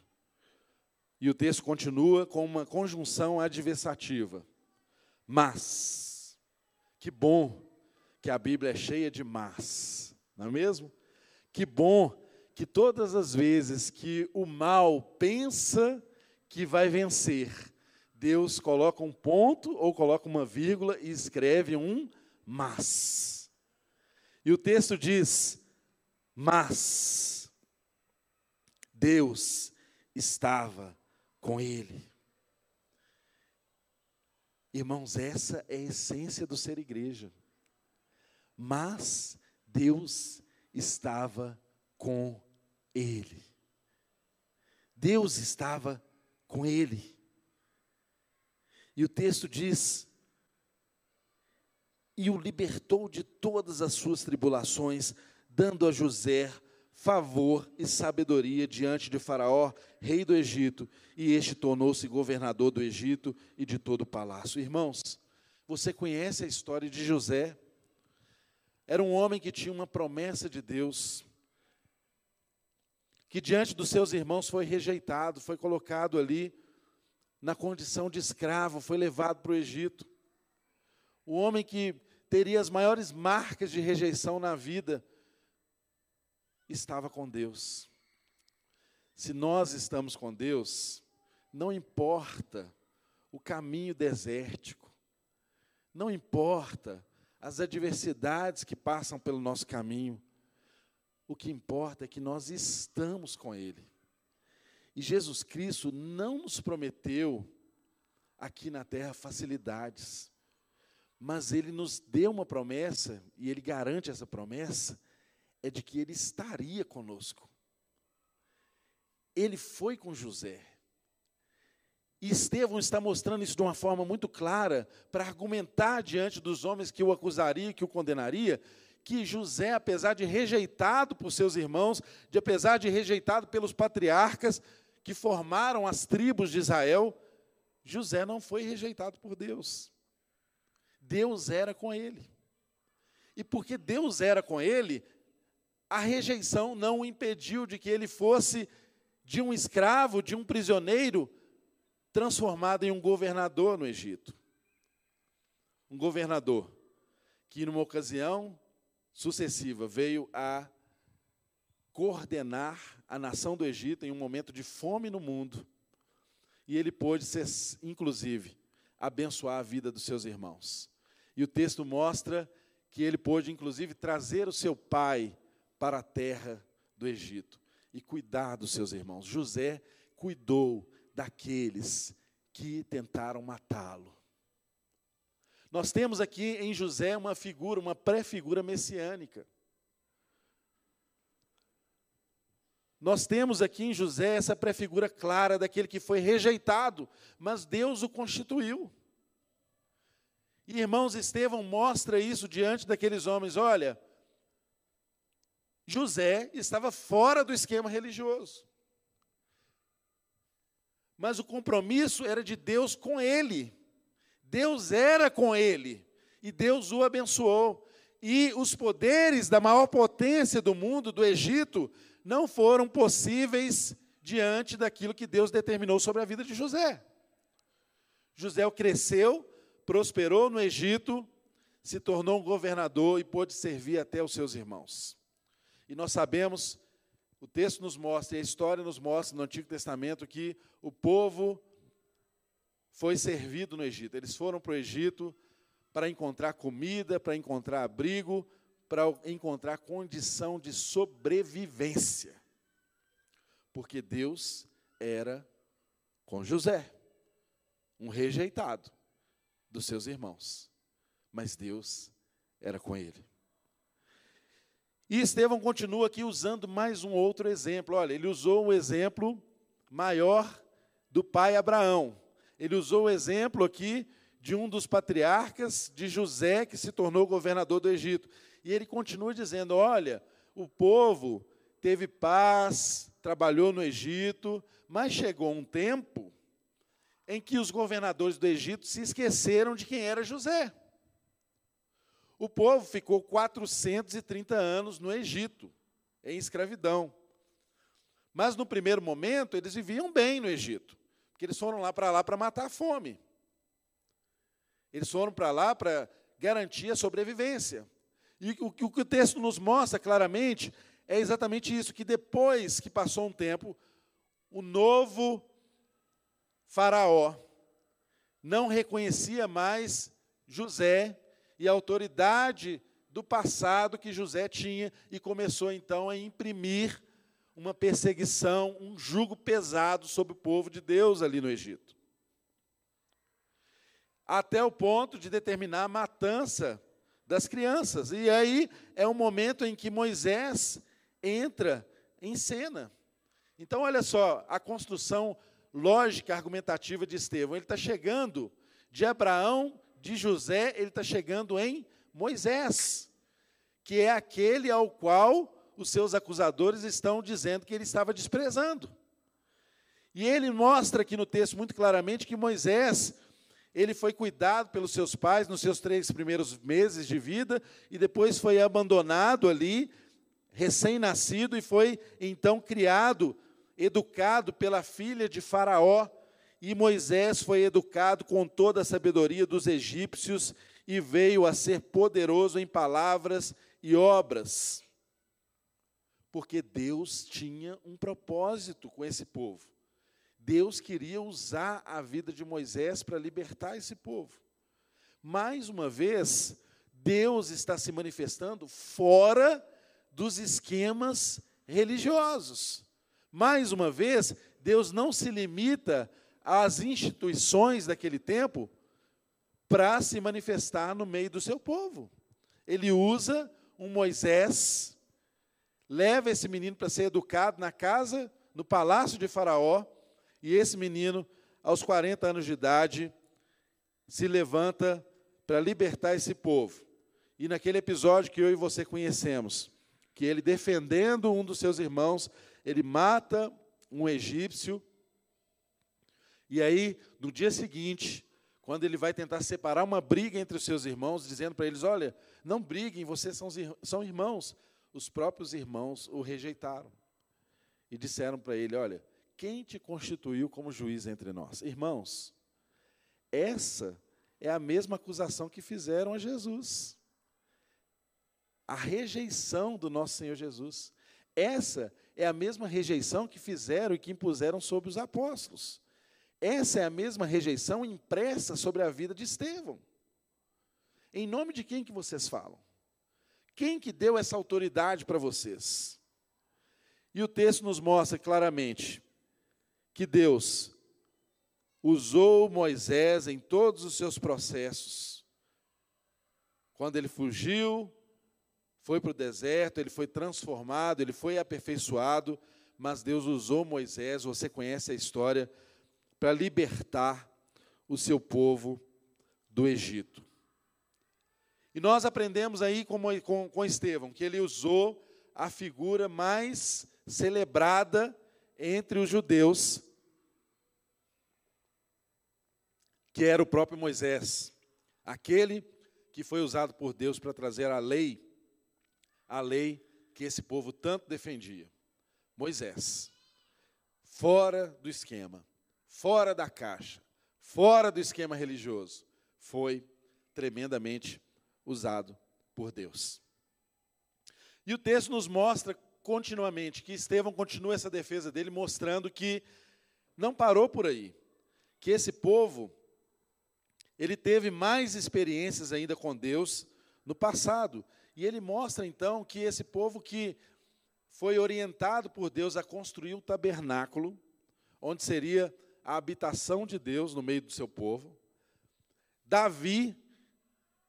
[SPEAKER 1] E o texto continua com uma conjunção adversativa. Mas, que bom que a Bíblia é cheia de mas, não é mesmo? Que bom que todas as vezes que o mal pensa que vai vencer, Deus coloca um ponto ou coloca uma vírgula e escreve um mas. E o texto diz: Mas Deus estava com ele. Irmãos, essa é a essência do ser igreja. Mas Deus estava com ele. Deus estava com ele. E o texto diz: E o libertou de todas as suas tribulações, dando a José favor e sabedoria diante de Faraó, rei do Egito, e este tornou-se governador do Egito e de todo o palácio. Irmãos, você conhece a história de José? Era um homem que tinha uma promessa de Deus que diante dos seus irmãos foi rejeitado, foi colocado ali na condição de escravo, foi levado para o Egito. O homem que teria as maiores marcas de rejeição na vida estava com Deus. Se nós estamos com Deus, não importa o caminho desértico, não importa as adversidades que passam pelo nosso caminho, o que importa é que nós estamos com Ele. E Jesus Cristo não nos prometeu aqui na terra facilidades, mas Ele nos deu uma promessa, e Ele garante essa promessa, é de que Ele estaria conosco. Ele foi com José. E Estevão está mostrando isso de uma forma muito clara, para argumentar diante dos homens que o acusariam, que o condenaria, que José, apesar de rejeitado por seus irmãos, de apesar de rejeitado pelos patriarcas que formaram as tribos de Israel, José não foi rejeitado por Deus. Deus era com ele. E porque Deus era com ele, a rejeição não o impediu de que ele fosse de um escravo, de um prisioneiro, transformado em um governador no Egito. Um governador que, numa ocasião, sucessiva veio a coordenar a nação do Egito em um momento de fome no mundo. E ele pôde ser, inclusive, abençoar a vida dos seus irmãos. E o texto mostra que ele pôde, inclusive, trazer o seu pai para a terra do Egito e cuidar dos seus irmãos. José cuidou daqueles que tentaram matá-lo. Nós temos aqui em José uma figura, uma pré-figura messiânica. Nós temos aqui em José essa pré-figura clara daquele que foi rejeitado, mas Deus o constituiu. E irmãos, Estevão mostra isso diante daqueles homens: olha, José estava fora do esquema religioso. Mas o compromisso era de Deus com ele. Deus era com ele. E Deus o abençoou. E os poderes da maior potência do mundo, do Egito, não foram possíveis diante daquilo que Deus determinou sobre a vida de José. José cresceu, prosperou no Egito, se tornou um governador e pôde servir até os seus irmãos. E nós sabemos, o texto nos mostra, e a história nos mostra no Antigo Testamento, que o povo foi servido no Egito. Eles foram para o Egito para encontrar comida, para encontrar abrigo, para encontrar condição de sobrevivência. Porque Deus era com José, um rejeitado dos seus irmãos. Mas Deus era com ele. E Estevão continua aqui usando mais um outro exemplo. Olha, ele usou um exemplo maior do pai Abraão. Ele usou o exemplo aqui de um dos patriarcas de José, que se tornou governador do Egito. E ele continua dizendo: olha, o povo teve paz, trabalhou no Egito, mas chegou um tempo em que os governadores do Egito se esqueceram de quem era José. O povo ficou 430 anos no Egito, em escravidão. Mas no primeiro momento eles viviam bem no Egito, porque eles foram lá para lá para matar a fome. Eles foram para lá para garantir a sobrevivência. E o que o texto nos mostra claramente é exatamente isso: que depois que passou um tempo, o novo Faraó não reconhecia mais José e a autoridade do passado que José tinha e começou então a imprimir uma perseguição, um jugo pesado sobre o povo de Deus ali no Egito. Até o ponto de determinar a matança das crianças. E aí é o momento em que Moisés entra em cena. Então, olha só a construção lógica, argumentativa de Estevão. Ele está chegando de Abraão de José, ele está chegando em Moisés, que é aquele ao qual os seus acusadores estão dizendo que ele estava desprezando. E ele mostra aqui no texto muito claramente que Moisés, ele foi cuidado pelos seus pais nos seus três primeiros meses de vida, e depois foi abandonado ali, recém-nascido, e foi então criado, educado pela filha de Faraó, e Moisés foi educado com toda a sabedoria dos egípcios e veio a ser poderoso em palavras e obras. Porque Deus tinha um propósito com esse povo. Deus queria usar a vida de Moisés para libertar esse povo. Mais uma vez, Deus está se manifestando fora dos esquemas religiosos. Mais uma vez, Deus não se limita às instituições daquele tempo para se manifestar no meio do seu povo. Ele usa um Moisés, leva esse menino para ser educado na casa, no palácio de Faraó, e esse menino, aos 40 anos de idade, se levanta para libertar esse povo. E naquele episódio que eu e você conhecemos, que ele defendendo um dos seus irmãos, ele mata um egípcio e aí, no dia seguinte, quando ele vai tentar separar uma briga entre os seus irmãos, dizendo para eles: Olha, não briguem, vocês são, são irmãos. Os próprios irmãos o rejeitaram e disseram para ele: Olha, quem te constituiu como juiz entre nós? Irmãos, essa é a mesma acusação que fizeram a Jesus. A rejeição do nosso Senhor Jesus. Essa é a mesma rejeição que fizeram e que impuseram sobre os apóstolos. Essa é a mesma rejeição impressa sobre a vida de Estevão. Em nome de quem que vocês falam? Quem que deu essa autoridade para vocês? E o texto nos mostra claramente que Deus usou Moisés em todos os seus processos. Quando ele fugiu, foi para o deserto, ele foi transformado, ele foi aperfeiçoado, mas Deus usou Moisés, você conhece a história, para libertar o seu povo do Egito. E nós aprendemos aí com, com, com Estevão que ele usou a figura mais celebrada entre os judeus, que era o próprio Moisés, aquele que foi usado por Deus para trazer a lei, a lei que esse povo tanto defendia. Moisés, fora do esquema, fora da caixa, fora do esquema religioso, foi tremendamente usado por Deus. E o texto nos mostra continuamente que Estevão continua essa defesa dele, mostrando que não parou por aí, que esse povo ele teve mais experiências ainda com Deus no passado. E ele mostra então que esse povo que foi orientado por Deus a construir um tabernáculo, onde seria a habitação de Deus no meio do seu povo. Davi,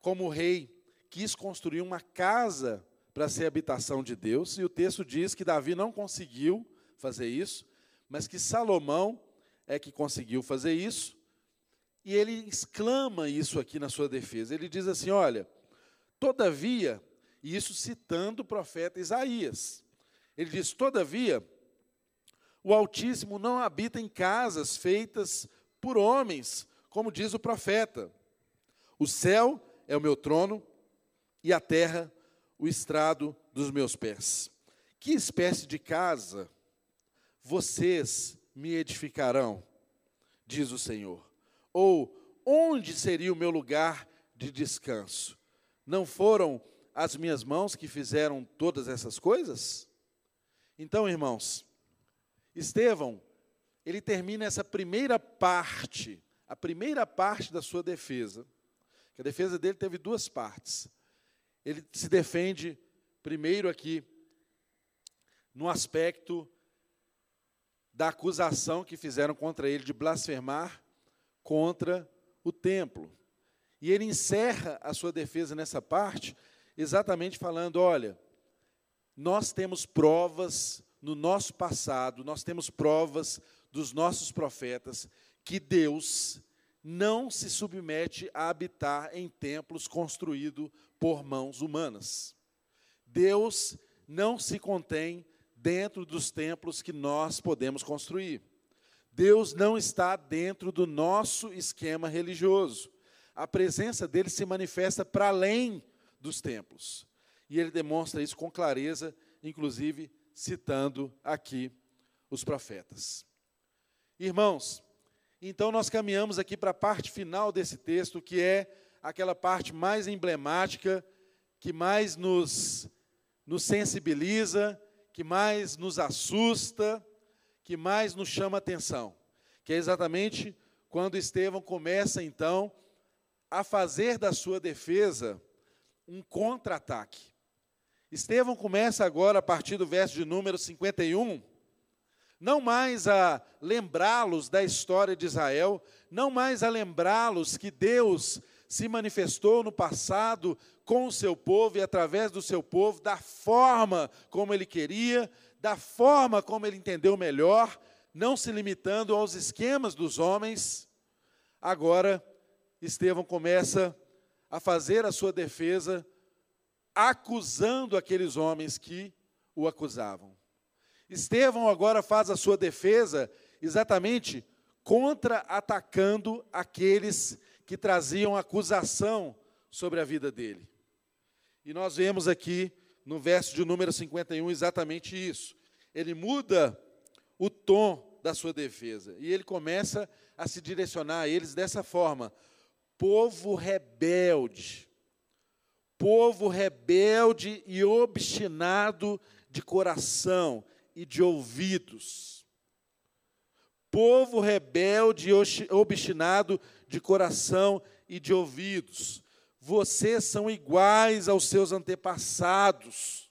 [SPEAKER 1] como rei, quis construir uma casa para ser habitação de Deus, e o texto diz que Davi não conseguiu fazer isso, mas que Salomão é que conseguiu fazer isso, e ele exclama isso aqui na sua defesa. Ele diz assim: Olha, todavia, e isso citando o profeta Isaías, ele diz: Todavia, o Altíssimo não habita em casas feitas por homens, como diz o profeta. O céu é o meu trono e a terra o estrado dos meus pés. Que espécie de casa vocês me edificarão, diz o Senhor? Ou onde seria o meu lugar de descanso? Não foram as minhas mãos que fizeram todas essas coisas? Então, irmãos, Estevão, ele termina essa primeira parte, a primeira parte da sua defesa. A defesa dele teve duas partes. Ele se defende primeiro aqui no aspecto da acusação que fizeram contra ele de blasfemar contra o templo. E ele encerra a sua defesa nessa parte, exatamente falando: olha, nós temos provas no nosso passado, nós temos provas dos nossos profetas que Deus não se submete a habitar em templos construídos por mãos humanas. Deus não se contém dentro dos templos que nós podemos construir. Deus não está dentro do nosso esquema religioso. A presença dele se manifesta para além dos templos. E ele demonstra isso com clareza, inclusive citando aqui os profetas. Irmãos, então nós caminhamos aqui para a parte final desse texto, que é aquela parte mais emblemática, que mais nos, nos sensibiliza, que mais nos assusta, que mais nos chama atenção, que é exatamente quando Estevão começa então a fazer da sua defesa um contra-ataque. Estevão começa agora, a partir do verso de número 51, não mais a lembrá-los da história de Israel, não mais a lembrá-los que Deus se manifestou no passado com o seu povo e através do seu povo, da forma como ele queria, da forma como ele entendeu melhor, não se limitando aos esquemas dos homens. Agora, Estevão começa a fazer a sua defesa, acusando aqueles homens que o acusavam. Estevão agora faz a sua defesa exatamente contra-atacando aqueles que traziam acusação sobre a vida dele. E nós vemos aqui no verso de número 51 exatamente isso. Ele muda o tom da sua defesa e ele começa a se direcionar a eles dessa forma: povo rebelde, povo rebelde e obstinado de coração e de ouvidos. Povo rebelde e obstinado de coração e de ouvidos vocês são iguais aos seus antepassados.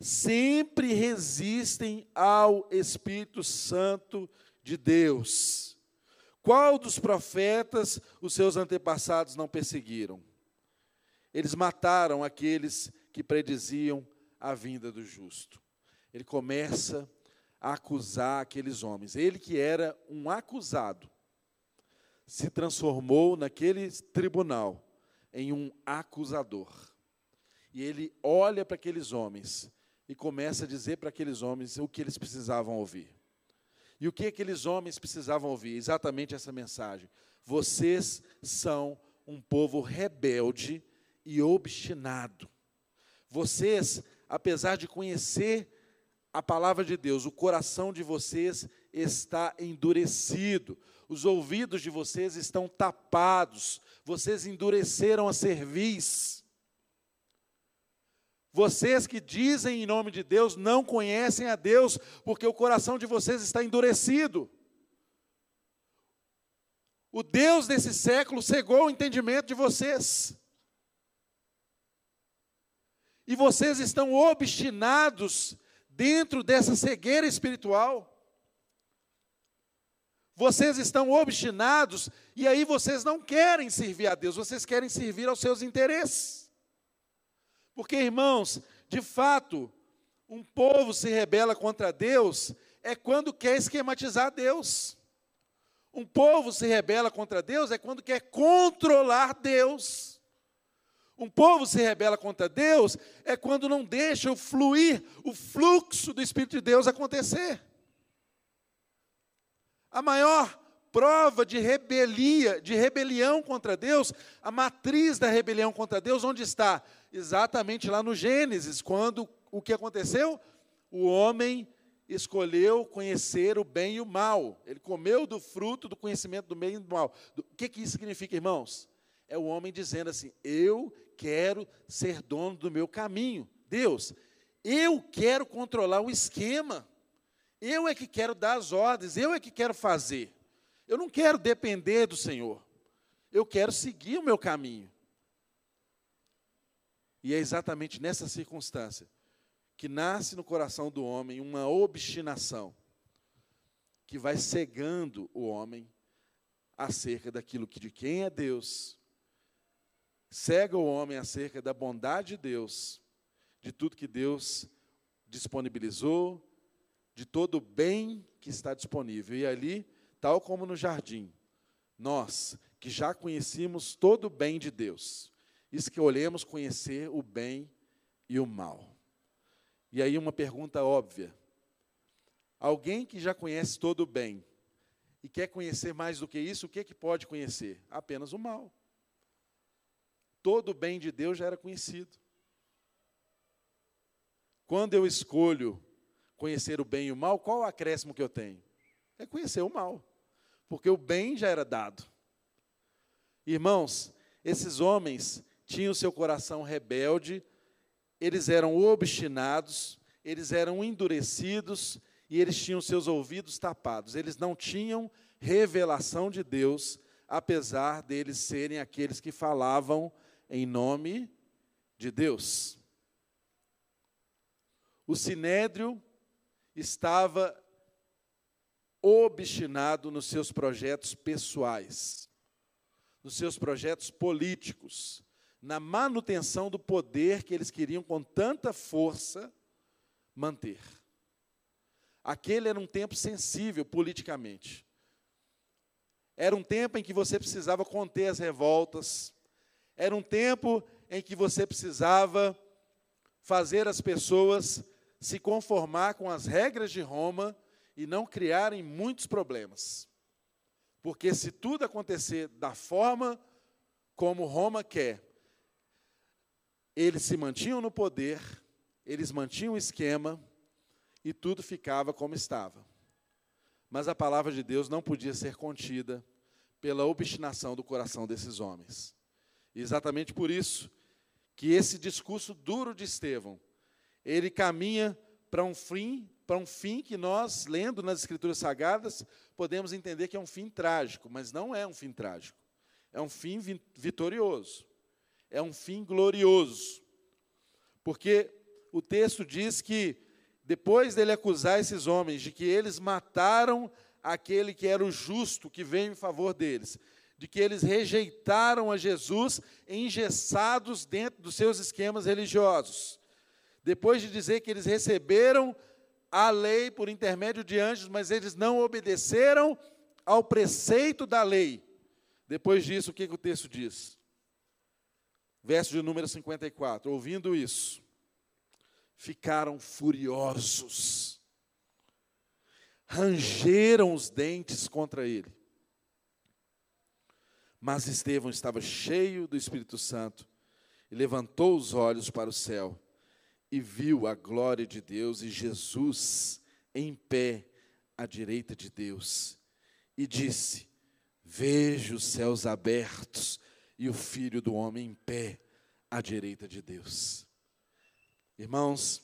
[SPEAKER 1] Sempre resistem ao Espírito Santo de Deus. Qual dos profetas os seus antepassados não perseguiram? Eles mataram aqueles que prediziam a vinda do justo. Ele começa a acusar aqueles homens. Ele que era um acusado, se transformou naquele tribunal em um acusador. E ele olha para aqueles homens e começa a dizer para aqueles homens o que eles precisavam ouvir. E o que aqueles homens precisavam ouvir? Exatamente essa mensagem. Vocês são um povo rebelde e obstinado. Vocês, apesar de conhecer a palavra de Deus, o coração de vocês está endurecido, os ouvidos de vocês estão tapados, vocês endureceram a cerviz. Vocês que dizem em nome de Deus não conhecem a Deus, porque o coração de vocês está endurecido. O Deus desse século cegou o entendimento de vocês. E vocês estão obstinados dentro dessa cegueira espiritual. Vocês estão obstinados e aí vocês não querem servir a Deus, vocês querem servir aos seus interesses. Porque, irmãos, de fato, um povo se rebela contra Deus é quando quer esquematizar Deus. Um povo se rebela contra Deus é quando quer controlar Deus. Um povo se rebela contra Deus é quando não deixa o fluir, o fluxo do Espírito de Deus acontecer. A maior prova de rebelia, de rebelião contra Deus, a matriz da rebelião contra Deus, onde está? exatamente lá no Gênesis, quando o que aconteceu? O homem escolheu conhecer o bem e o mal. Ele comeu do fruto do conhecimento do bem e do mal. O que, que isso significa, irmãos? É o homem dizendo assim: Eu quero ser dono do meu caminho. Deus, eu quero controlar o esquema. Eu é que quero dar as ordens, eu é que quero fazer. Eu não quero depender do Senhor. Eu quero seguir o meu caminho. E é exatamente nessa circunstância que nasce no coração do homem uma obstinação que vai cegando o homem acerca daquilo que de quem é Deus, cega o homem acerca da bondade de Deus, de tudo que Deus disponibilizou, de todo o bem que está disponível. E ali, tal como no jardim, nós que já conhecíamos todo o bem de Deus, escolhemos conhecer o bem e o mal. E aí uma pergunta óbvia. Alguém que já conhece todo o bem e quer conhecer mais do que isso, o que, que pode conhecer? Apenas o mal. Todo o bem de Deus já era conhecido. Quando eu escolho conhecer o bem e o mal, qual o acréscimo que eu tenho? É conhecer o mal. Porque o bem já era dado. Irmãos, esses homens tinham seu coração rebelde, eles eram obstinados, eles eram endurecidos e eles tinham seus ouvidos tapados. Eles não tinham revelação de Deus, apesar deles serem aqueles que falavam em nome de Deus. O sinédrio estava obstinado nos seus projetos pessoais, nos seus projetos políticos, na manutenção do poder que eles queriam com tanta força manter. Aquele era um tempo sensível politicamente. Era um tempo em que você precisava conter as revoltas. Era um tempo em que você precisava fazer as pessoas se conformar com as regras de Roma e não criarem muitos problemas. Porque se tudo acontecer da forma como Roma quer, eles se mantinham no poder, eles mantinham o esquema e tudo ficava como estava. Mas a palavra de Deus não podia ser contida pela obstinação do coração desses homens. Exatamente por isso que esse discurso duro de Estevão, ele caminha para um fim, para um fim que nós, lendo nas escrituras sagradas, podemos entender que é um fim trágico, mas não é um fim trágico. É um fim vitorioso é um fim glorioso. Porque o texto diz que, depois dele acusar esses homens de que eles mataram aquele que era o justo que veio em favor deles, de que eles rejeitaram a Jesus engessados dentro dos seus esquemas religiosos. Depois de dizer que eles receberam a lei por intermédio de anjos, mas eles não obedeceram ao preceito da lei. Depois disso, o que, que o texto diz? Verso de número 54. Ouvindo isso, ficaram furiosos, rangeram os dentes contra ele. Mas Estevão estava cheio do Espírito Santo e levantou os olhos para o céu e viu a glória de Deus e Jesus em pé à direita de Deus. E disse: Vejo os céus abertos e o filho do homem em pé à direita de Deus. Irmãos,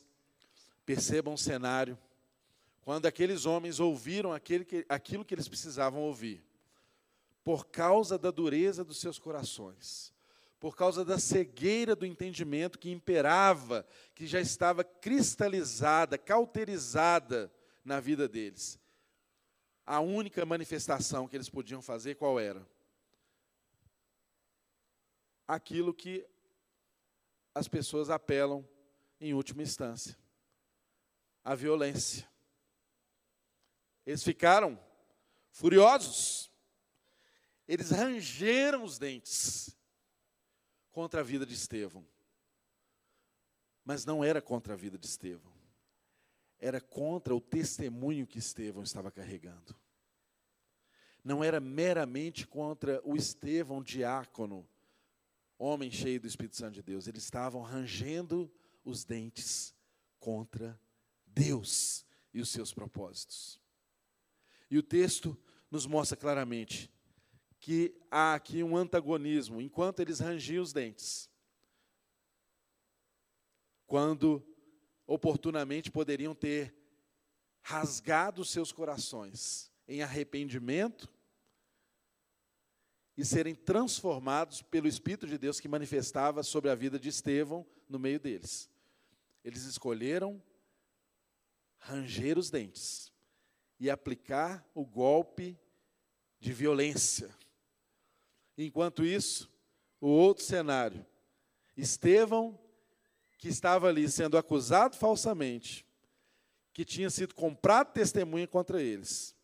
[SPEAKER 1] percebam o cenário. Quando aqueles homens ouviram aquele que, aquilo que eles precisavam ouvir, por causa da dureza dos seus corações, por causa da cegueira do entendimento que imperava, que já estava cristalizada, cauterizada na vida deles. A única manifestação que eles podiam fazer qual era? Aquilo que as pessoas apelam em última instância: a violência. Eles ficaram furiosos. Eles rangeram os dentes contra a vida de Estevão. Mas não era contra a vida de Estevão. Era contra o testemunho que Estevão estava carregando. Não era meramente contra o Estevão diácono, homem cheio do Espírito Santo de Deus. Eles estavam rangendo os dentes contra Deus e os seus propósitos. E o texto nos mostra claramente que há aqui um antagonismo, enquanto eles rangiam os dentes. Quando oportunamente poderiam ter rasgado seus corações em arrependimento e serem transformados pelo Espírito de Deus que manifestava sobre a vida de Estevão no meio deles. Eles escolheram ranger os dentes e aplicar o golpe de violência Enquanto isso, o outro cenário, Estevão, que estava ali sendo acusado falsamente, que tinha sido comprado testemunha contra eles,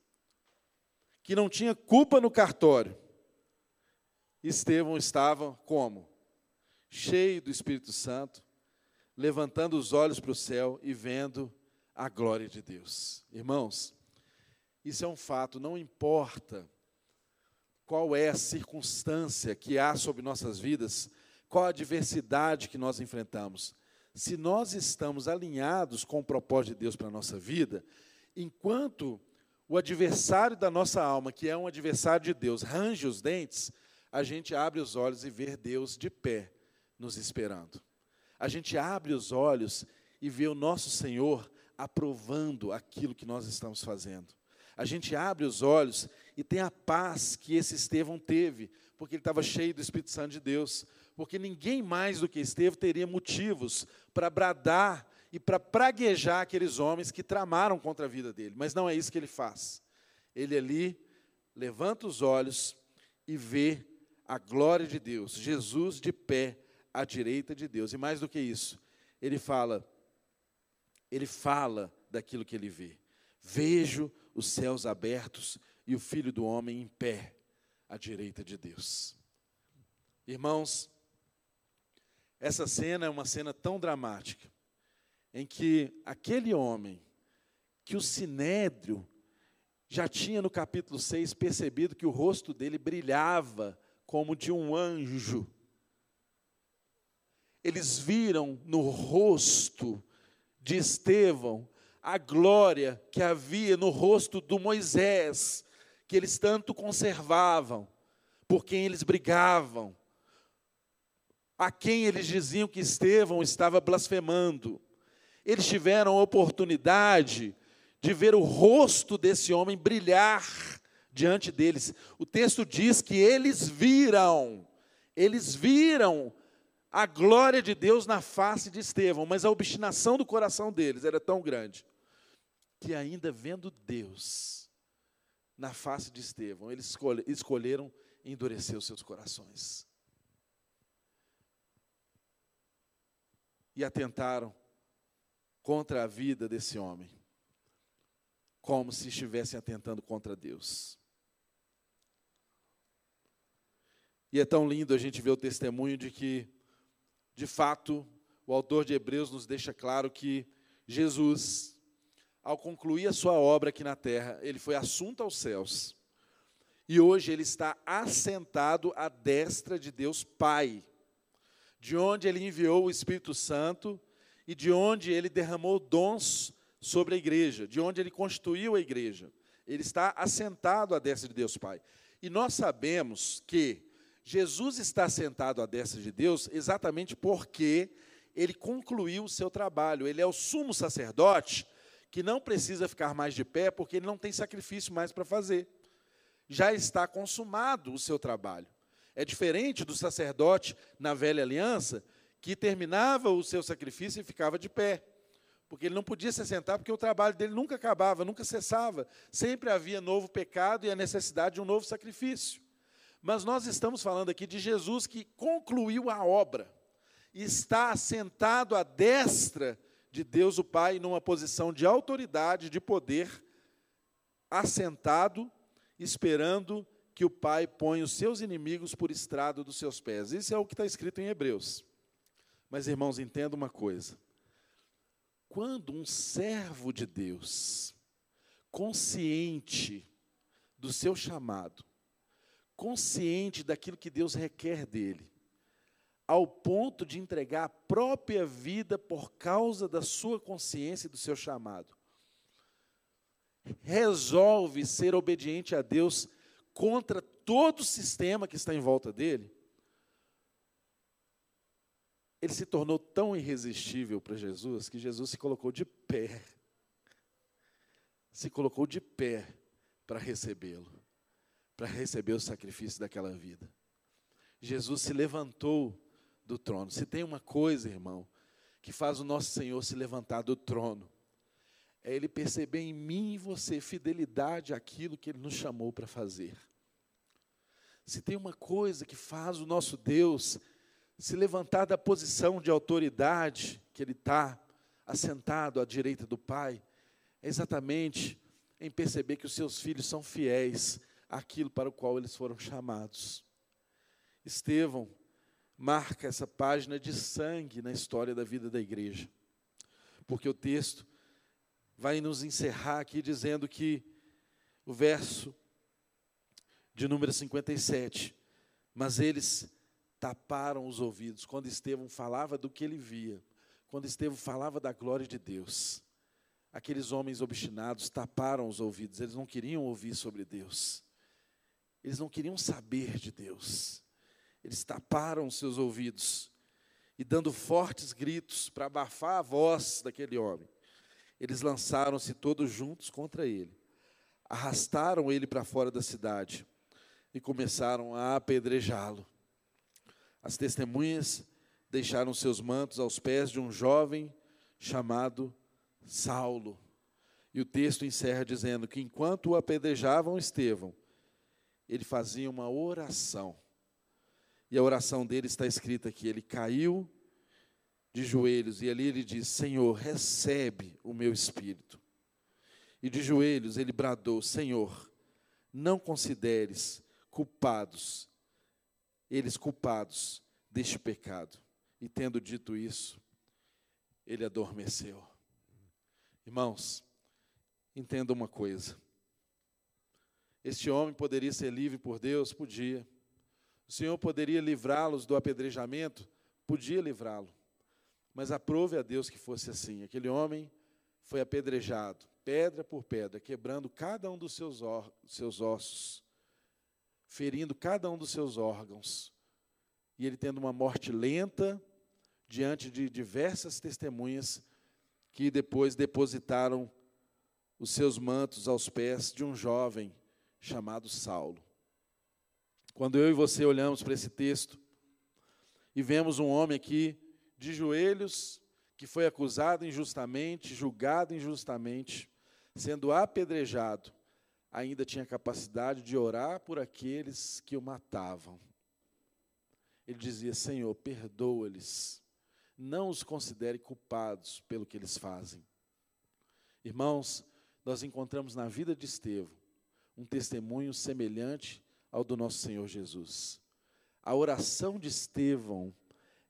[SPEAKER 1] que não tinha culpa no cartório. Estevão estava como? Cheio do Espírito Santo, levantando os olhos para o céu e vendo a glória de Deus. Irmãos, isso é um fato, não importa qual é a circunstância que há sobre nossas vidas, qual a adversidade que nós enfrentamos. Se nós estamos alinhados com o propósito de Deus para a nossa vida, enquanto o adversário da nossa alma, que é um adversário de Deus, range os dentes, a gente abre os olhos e vê Deus de pé nos esperando. A gente abre os olhos e vê o nosso Senhor aprovando aquilo que nós estamos fazendo a gente abre os olhos e tem a paz que esse Estevão teve, porque ele estava cheio do Espírito Santo de Deus. Porque ninguém mais do que Estevão teria motivos para bradar e para praguejar aqueles homens que tramaram contra a vida dele. Mas não é isso que ele faz. Ele ali levanta os olhos e vê a glória de Deus, Jesus de pé à direita de Deus. E mais do que isso, ele fala, ele fala daquilo que ele vê. Vejo os céus abertos e o Filho do Homem em pé à direita de Deus. Irmãos, essa cena é uma cena tão dramática, em que aquele homem, que o sinédrio já tinha no capítulo 6 percebido que o rosto dele brilhava como de um anjo. Eles viram no rosto de Estevão a glória que havia no rosto do Moisés, que eles tanto conservavam, por quem eles brigavam, a quem eles diziam que Estevão estava blasfemando. Eles tiveram a oportunidade de ver o rosto desse homem brilhar diante deles. O texto diz que eles viram, eles viram a glória de Deus na face de Estevão, mas a obstinação do coração deles era tão grande que ainda vendo Deus na face de Estevão, eles escolheram endurecer os seus corações. E atentaram contra a vida desse homem, como se estivessem atentando contra Deus. E é tão lindo a gente ver o testemunho de que De fato, o autor de Hebreus nos deixa claro que Jesus, ao concluir a sua obra aqui na terra, ele foi assunto aos céus. E hoje ele está assentado à destra de Deus Pai, de onde ele enviou o Espírito Santo e de onde ele derramou dons sobre a igreja, de onde ele constituiu a igreja. Ele está assentado à destra de Deus Pai. E nós sabemos que Jesus está sentado à destra de Deus exatamente porque ele concluiu o seu trabalho. Ele é o sumo sacerdote que não precisa ficar mais de pé porque ele não tem sacrifício mais para fazer. Já está consumado o seu trabalho. É diferente do sacerdote na velha aliança que terminava o seu sacrifício e ficava de pé. Porque ele não podia se sentar, porque o trabalho dele nunca acabava, nunca cessava. Sempre havia novo pecado e a necessidade de um novo sacrifício. Mas nós estamos falando aqui de Jesus que concluiu a obra está sentado à destra de Deus o Pai, numa posição de autoridade, de poder, assentado, esperando que o Pai ponha os seus inimigos por estrado dos seus pés. Isso é o que está escrito em Hebreus. Mas, irmãos, entenda uma coisa. Quando um servo de Deus, consciente do seu chamado, consciente daquilo que Deus requer dele, ao ponto de entregar a própria vida por causa da sua consciência e do seu chamado. Resolve ser obediente a Deus contra todo o sistema que está em volta dele. Ele se tornou tão irresistível para Jesus que Jesus se colocou de pé. Se colocou de pé para recebê-lo, para receber o sacrifício daquela vida. Jesus se levantou do trono. Se tem uma coisa, irmão, que faz o nosso Senhor se levantar do trono, é Ele perceber em mim e você fidelidade àquilo que Ele nos chamou para fazer. Se tem uma coisa que faz o nosso Deus se levantar da posição de autoridade que Ele está assentado à direita do Pai, é exatamente em perceber que os seus filhos são fiéis àquilo para o qual eles foram chamados. Estevão, marca essa página de sangue na história da vida da igreja. Porque o texto vai nos encerrar aqui dizendo que o verso de número 57, mas eles taparam os ouvidos quando Estevão falava do que ele via, quando Estevão falava da glória de Deus. Aqueles homens obstinados taparam os ouvidos, eles não queriam ouvir sobre Deus. Eles não queriam saber de Deus. Eles taparam seus ouvidos e, dando fortes gritos para abafar a voz daquele homem, eles lançaram-se todos juntos contra ele, arrastaram ele para fora da cidade e começaram a apedrejá-lo. As testemunhas deixaram seus mantos aos pés de um jovem chamado Saulo. E o texto encerra dizendo que enquanto o apedrejavam Estevão, ele fazia uma oração e a oração dele está escrita aqui: ele caiu de joelhos e ali ele diz: Senhor, recebe o meu espírito. E de joelhos ele bradou: Senhor, não consideres culpados, eles culpados deste pecado. E tendo dito isso, ele adormeceu. Irmãos, entenda uma coisa. Este homem poderia ser livre por Deus? Podia. O Senhor poderia livrá-los do apedrejamento? Podia livrá-lo. Mas aprove a Deus que fosse assim. Aquele homem foi apedrejado, pedra por pedra, quebrando cada um dos seus, seus ossos, ferindo cada um dos seus órgãos. E ele tendo uma morte lenta, diante de diversas testemunhas que depois depositaram os seus mantos aos pés de um jovem chamado Saulo. Quando eu e você olhamos para esse texto e vemos um homem aqui de joelhos, que foi acusado injustamente, julgado injustamente, sendo apedrejado, ainda tinha capacidade de orar por aqueles que o matavam. Ele dizia: Senhor, perdoa-lhes, não os considere culpados pelo que eles fazem. Irmãos, nós encontramos na vida de Estevão um testemunho semelhante ao do nosso Senhor Jesus. A oração de Estevão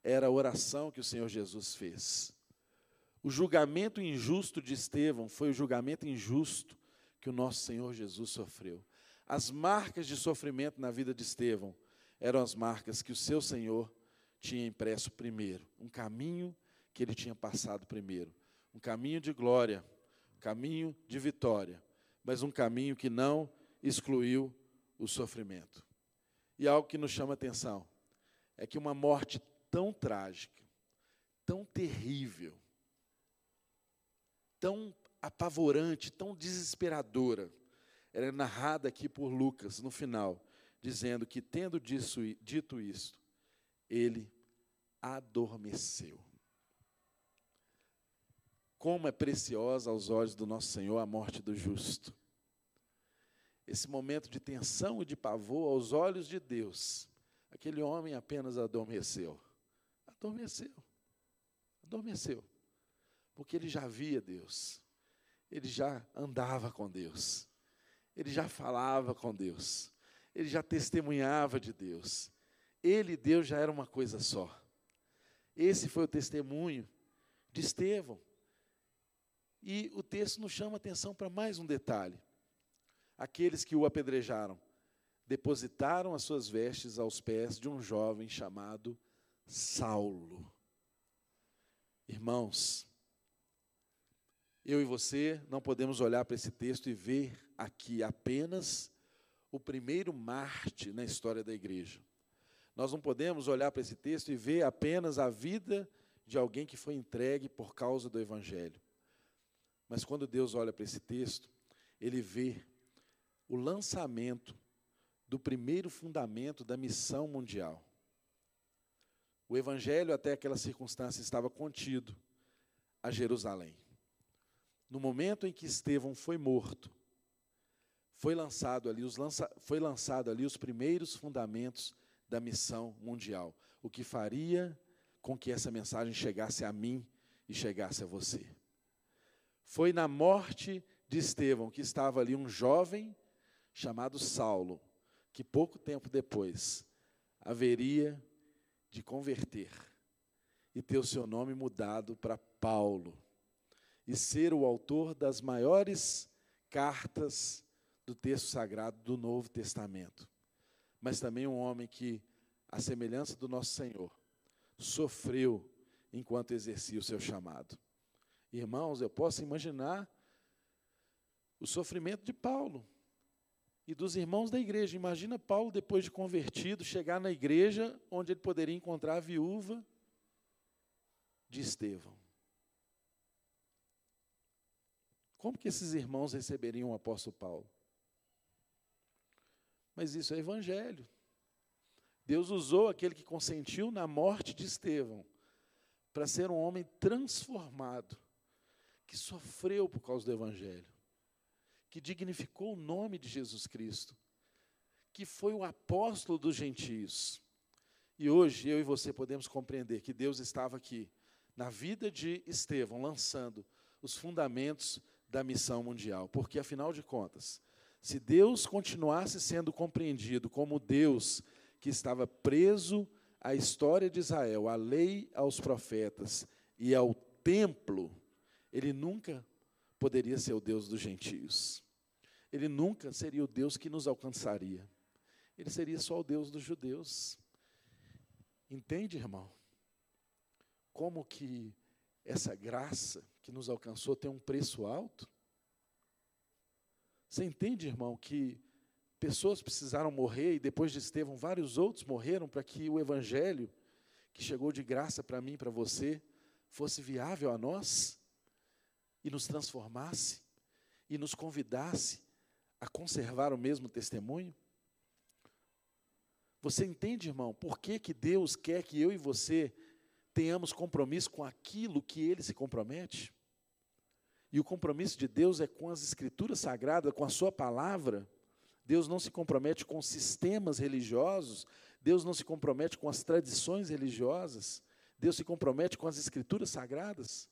[SPEAKER 1] era a oração que o Senhor Jesus fez. O julgamento injusto de Estevão foi o julgamento injusto que o nosso Senhor Jesus sofreu. As marcas de sofrimento na vida de Estevão eram as marcas que o seu Senhor tinha impresso primeiro, um caminho que ele tinha passado primeiro, um caminho de glória, um caminho de vitória, mas um caminho que não excluiu o sofrimento. E algo que nos chama atenção é que uma morte tão trágica, tão terrível, tão apavorante, tão desesperadora, era é narrada aqui por Lucas no final, dizendo que, tendo disso, dito isto, ele adormeceu. Como é preciosa aos olhos do nosso Senhor a morte do justo. Esse momento de tensão e de pavor aos olhos de Deus, aquele homem apenas adormeceu. Adormeceu. Adormeceu. Porque ele já via Deus. Ele já andava com Deus. Ele já falava com Deus. Ele já testemunhava de Deus. Ele e Deus já era uma coisa só. Esse foi o testemunho de Estevão. E o texto nos chama atenção para mais um detalhe. Aqueles que o apedrejaram depositaram as suas vestes aos pés de um jovem chamado Saulo. Irmãos, eu e você não podemos olhar para esse texto e ver aqui apenas o primeiro Marte na história da igreja. Nós não podemos olhar para esse texto e ver apenas a vida de alguém que foi entregue por causa do Evangelho. Mas quando Deus olha para esse texto, ele vê o lançamento do primeiro fundamento da missão mundial. O Evangelho, até aquela circunstância, estava contido a Jerusalém. No momento em que Estevão foi morto, foi lançado ali os, lança, foi lançado ali os primeiros fundamentos da missão mundial, o que faria com que essa mensagem chegasse a mim e chegasse a você. Foi na morte de Estevão que estava ali um jovem chamado Saulo, que pouco tempo depois haveria de converter e ter o seu nome mudado para Paulo e ser o autor das maiores cartas do texto sagrado do Novo Testamento mas também um homem que, à semelhança do nosso Senhor, sofreu enquanto exercia o seu chamado. Irmãos, eu posso imaginar o sofrimento de Paulo e dos irmãos da igreja. Imagina Paulo, depois de convertido, chegar na igreja onde ele poderia encontrar a viúva de Estevão. Como que esses irmãos receberiam o apóstolo Paulo? Mas isso é evangelho. Deus usou aquele que consentiu na morte de Estevão para ser um homem transformado, que sofreu por causa do evangelho, que dignificou o nome de Jesus Cristo, que foi o apóstolo dos gentios. E hoje eu e você podemos compreender que Deus estava aqui, na vida de Estevão, lançando os fundamentos da missão mundial, porque afinal de contas, se Deus continuasse sendo compreendido como Deus que estava preso à história de Israel, à lei, aos profetas e ao templo, ele nunca poderia ser o Deus dos gentios. Ele nunca seria o Deus que nos alcançaria. Ele seria só o Deus dos judeus. Entende, irmão? Como que essa graça que nos alcançou tem um preço alto? Você entende, irmão, que pessoas precisaram morrer e depois de Estevão vários outros morreram para que o evangelho que chegou de graça para mim para você fosse viável a nós e nos transformasse e nos convidasse a conservar o mesmo testemunho? Você entende, irmão, por que, que Deus quer que eu e você tenhamos compromisso com aquilo que Ele se compromete? E o compromisso de Deus é com as escrituras sagradas, com a sua palavra. Deus não se compromete com sistemas religiosos, Deus não se compromete com as tradições religiosas, Deus se compromete com as escrituras sagradas.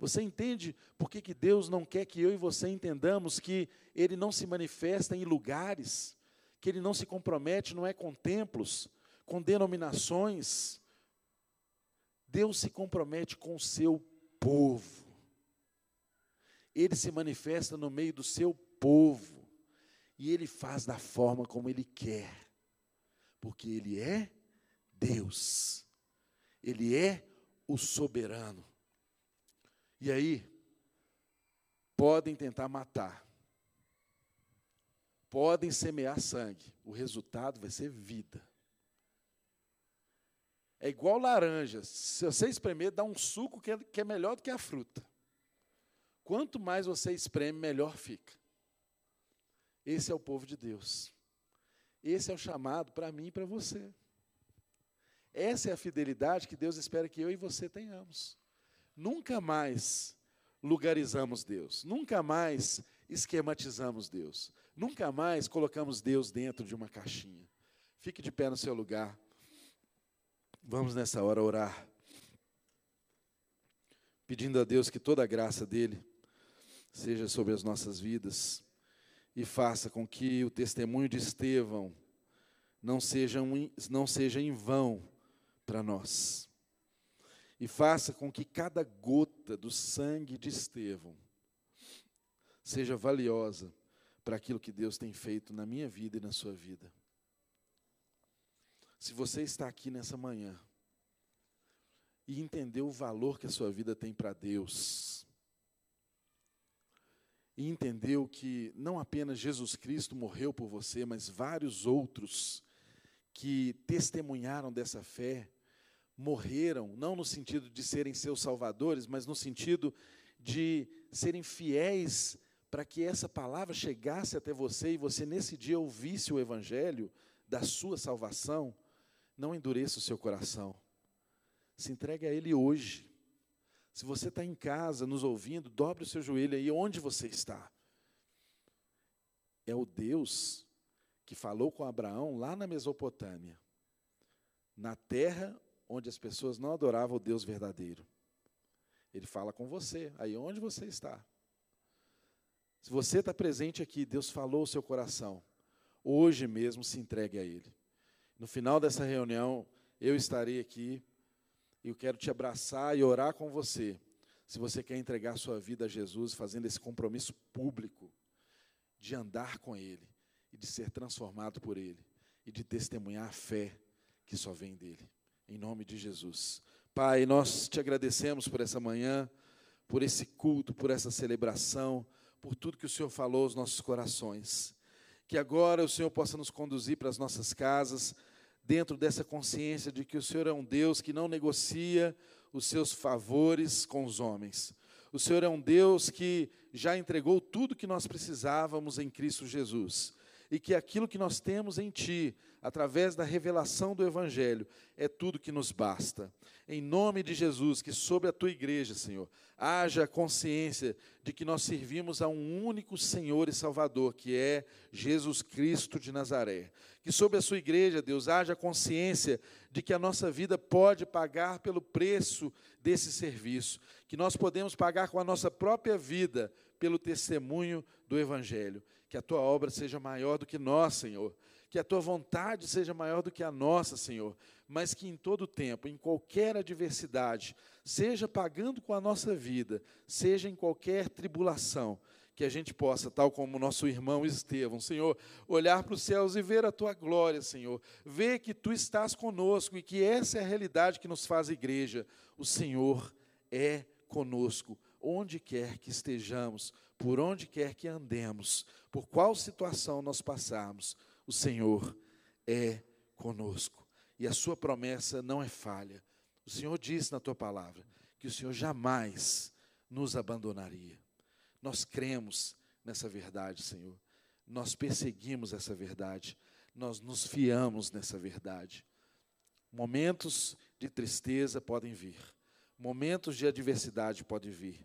[SPEAKER 1] Você entende por que, que Deus não quer que eu e você entendamos que Ele não se manifesta em lugares, que Ele não se compromete, não é com templos, com denominações, Deus se compromete com o seu povo. Ele se manifesta no meio do seu povo. E ele faz da forma como ele quer. Porque ele é Deus. Ele é o soberano. E aí, podem tentar matar. Podem semear sangue. O resultado vai ser vida. É igual laranja. Se você espremer, dá um suco que é, que é melhor do que a fruta. Quanto mais você espreme, melhor fica. Esse é o povo de Deus. Esse é o chamado para mim e para você. Essa é a fidelidade que Deus espera que eu e você tenhamos. Nunca mais lugarizamos Deus. Nunca mais esquematizamos Deus. Nunca mais colocamos Deus dentro de uma caixinha. Fique de pé no seu lugar. Vamos nessa hora orar, pedindo a Deus que toda a graça dele seja sobre as nossas vidas e faça com que o testemunho de Estevão não seja, um, não seja em vão para nós. E faça com que cada gota do sangue de Estevão seja valiosa para aquilo que Deus tem feito na minha vida e na sua vida. Se você está aqui nessa manhã e entendeu o valor que a sua vida tem para Deus, e entendeu que não apenas Jesus Cristo morreu por você, mas vários outros que testemunharam dessa fé morreram, não no sentido de serem seus salvadores, mas no sentido de serem fiéis para que essa palavra chegasse até você e você nesse dia ouvisse o evangelho da sua salvação. Não endureça o seu coração. Se entregue a Ele hoje. Se você está em casa nos ouvindo, dobre o seu joelho aí onde você está. É o Deus que falou com Abraão lá na Mesopotâmia, na terra onde as pessoas não adoravam o Deus verdadeiro. Ele fala com você, aí onde você está. Se você está presente aqui, Deus falou o seu coração. Hoje mesmo se entregue a Ele. No final dessa reunião, eu estarei aqui e eu quero te abraçar e orar com você. Se você quer entregar sua vida a Jesus, fazendo esse compromisso público de andar com Ele e de ser transformado por Ele e de testemunhar a fé que só vem dele. Em nome de Jesus. Pai, nós te agradecemos por essa manhã, por esse culto, por essa celebração, por tudo que o Senhor falou aos nossos corações. Que agora o Senhor possa nos conduzir para as nossas casas dentro dessa consciência de que o Senhor é um Deus que não negocia os seus favores com os homens. O Senhor é um Deus que já entregou tudo que nós precisávamos em Cristo Jesus. E que aquilo que nós temos em Ti, através da revelação do Evangelho, é tudo que nos basta. Em nome de Jesus, que sobre a tua igreja, Senhor, haja consciência de que nós servimos a um único Senhor e Salvador, que é Jesus Cristo de Nazaré. Que sobre a sua igreja, Deus, haja consciência de que a nossa vida pode pagar pelo preço desse serviço, que nós podemos pagar com a nossa própria vida pelo testemunho do Evangelho. Que a tua obra seja maior do que nós, Senhor. Que a tua vontade seja maior do que a nossa, Senhor, mas que em todo tempo, em qualquer adversidade, seja pagando com a nossa vida, seja em qualquer tribulação, que a gente possa, tal como nosso irmão Estevão, Senhor, olhar para os céus e ver a tua glória, Senhor, ver que tu estás conosco e que essa é a realidade que nos faz igreja. O Senhor é conosco, onde quer que estejamos, por onde quer que andemos, por qual situação nós passarmos o Senhor é conosco. E a sua promessa não é falha. O Senhor diz na tua palavra que o Senhor jamais nos abandonaria. Nós cremos nessa verdade, Senhor. Nós perseguimos essa verdade. Nós nos fiamos nessa verdade. Momentos de tristeza podem vir. Momentos de adversidade podem vir.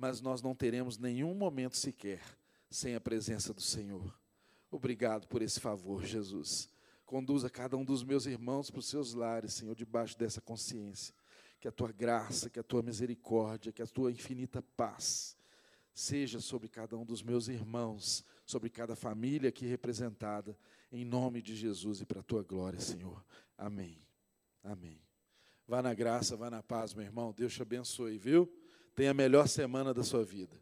[SPEAKER 1] Mas nós não teremos nenhum momento sequer sem a presença do Senhor. Obrigado por esse favor, Jesus. Conduza cada um dos meus irmãos para os seus lares, Senhor, debaixo dessa consciência. Que a tua graça, que a tua misericórdia, que a tua infinita paz seja sobre cada um dos meus irmãos, sobre cada família aqui representada, em nome de Jesus e para a tua glória, Senhor. Amém. Amém. Vá na graça, vá na paz, meu irmão. Deus te abençoe, viu? Tenha a melhor semana da sua vida.